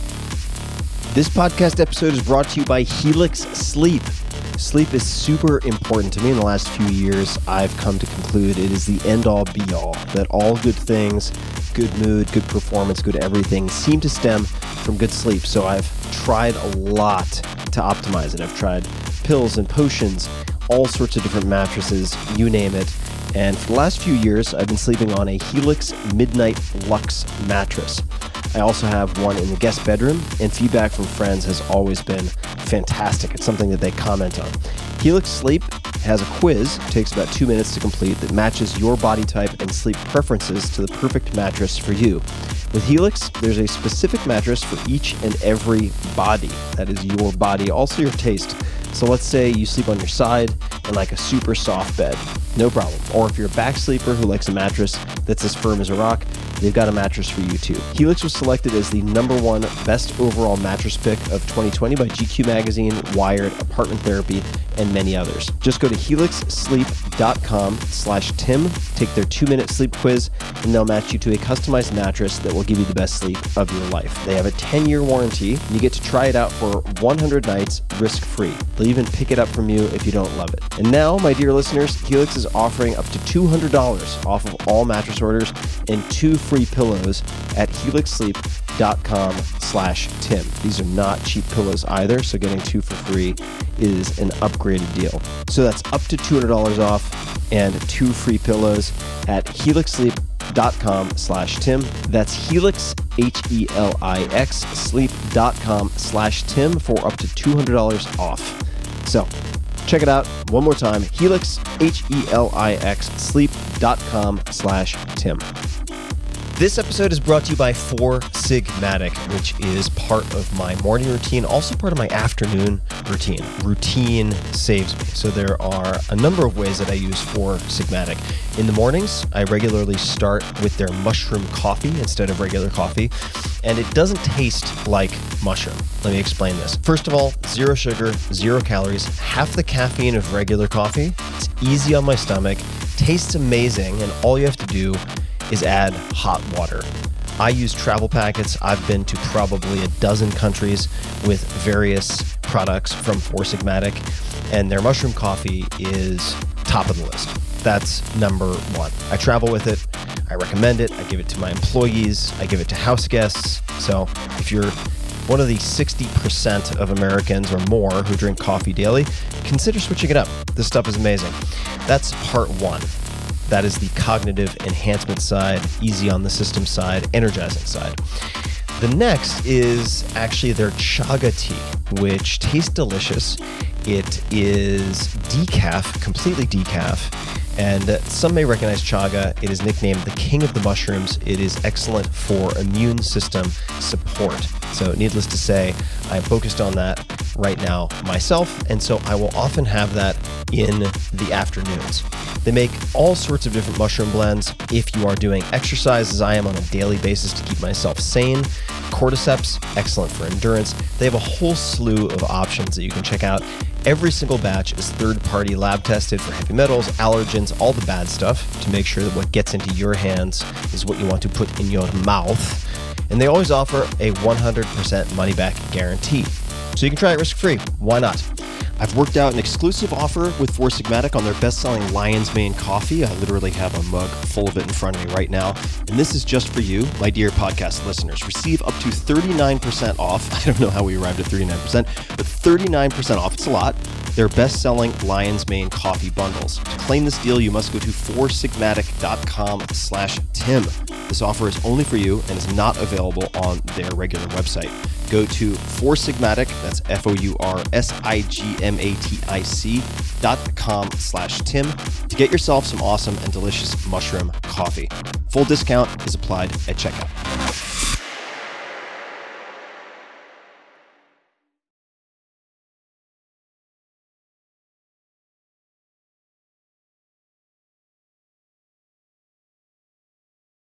This podcast episode is brought to you by Helix Sleep. Sleep is super important to me. In the last few years, I've come to conclude it is the end all be all, that all good things, good mood, good performance, good everything seem to stem from good sleep. So I've tried a lot to optimize it. I've tried pills and potions, all sorts of different mattresses, you name it. And for the last few years, I've been sleeping on a Helix Midnight Lux mattress. I also have one in the guest bedroom, and feedback from friends has always been fantastic. It's something that they comment on. Helix Sleep has a quiz, takes about two minutes to complete, that matches your body type and sleep preferences to the perfect mattress for you. With Helix, there's a specific mattress for each and every body. That is your body, also your taste. So let's say you sleep on your side in like a super soft bed. No problem. Or if you're a back sleeper who likes a mattress that's as firm as a rock, they've got a mattress for you too. Helix was selected as the number one best overall mattress pick of 2020 by GQ Magazine, Wired, Apartment Therapy, and many others. Just go to helixsleep.com slash Tim, take their two-minute sleep quiz, and they'll match you to a customized mattress that will give you the best sleep of your life. They have a 10-year warranty, and you get to try it out for 100 nights risk-free. They'll even pick it up from you if you don't love it. And now, my dear listeners, Helix is offering up to $200 off of all mattress orders and two free pillows at helixsleep.com slash Tim. These are not cheap pillows either, so getting two for free is an upgraded deal. So that's up to $200 off and two free pillows at helixsleep.com slash Tim. That's helix, H-E-L-I-X, sleep.com slash Tim for up to $200 off. So check it out one more time, helix, H-E-L-I-X, sleep.com slash Tim. This episode is brought to you by Four Sigmatic, which is part of my morning routine, also part of my afternoon routine. Routine saves me. So there are a number of ways that I use Four Sigmatic. In the mornings, I regularly start with their mushroom coffee instead of regular coffee, and it doesn't taste like mushroom. Let me explain this. First of all, zero sugar, zero calories, half the caffeine of regular coffee. It's easy on my stomach, tastes amazing, and all you have to do is add hot water. I use travel packets. I've been to probably a dozen countries with various products from Four Sigmatic, and their mushroom coffee is top of the list. That's number one. I travel with it. I recommend it. I give it to my employees. I give it to house guests. So if you're one of the 60% of Americans or more who drink coffee daily, consider switching it up. This stuff is amazing. That's part one. That is the cognitive enhancement side, easy on the system side, energizing side. The next is actually their chaga tea, which tastes delicious. It is decaf, completely decaf. And some may recognize chaga. It is nicknamed the king of the mushrooms. It is excellent for immune system support. So, needless to say, I'm focused on that right now myself. And so I will often have that in the afternoons. They make all sorts of different mushroom blends if you are doing exercise, as I am on a daily basis to keep myself sane. Cordyceps, excellent for endurance. They have a whole slew of options that you can check out. Every single batch is third party lab tested for heavy metals, allergens, all the bad stuff to make sure that what gets into your hands is what you want to put in your mouth. And they always offer a 100% money back guarantee. So you can try it risk free. Why not? I've worked out an exclusive offer with Four Sigmatic on their best selling Lion's Mane coffee. I literally have a mug full of it in front of me right now. And this is just for you, my dear podcast listeners. Receive up to 39% off. I don't know how we arrived at 39%, but 39% off. It's a lot. Their best selling Lion's Mane coffee bundles. To claim this deal, you must go to foursigmatic.com slash Tim. This offer is only for you and is not available on their regular website. Go to Four Sigmatic, that's F O U R S I G M A T I C dot com slash Tim to get yourself some awesome and delicious mushroom coffee. Full discount is applied at checkout.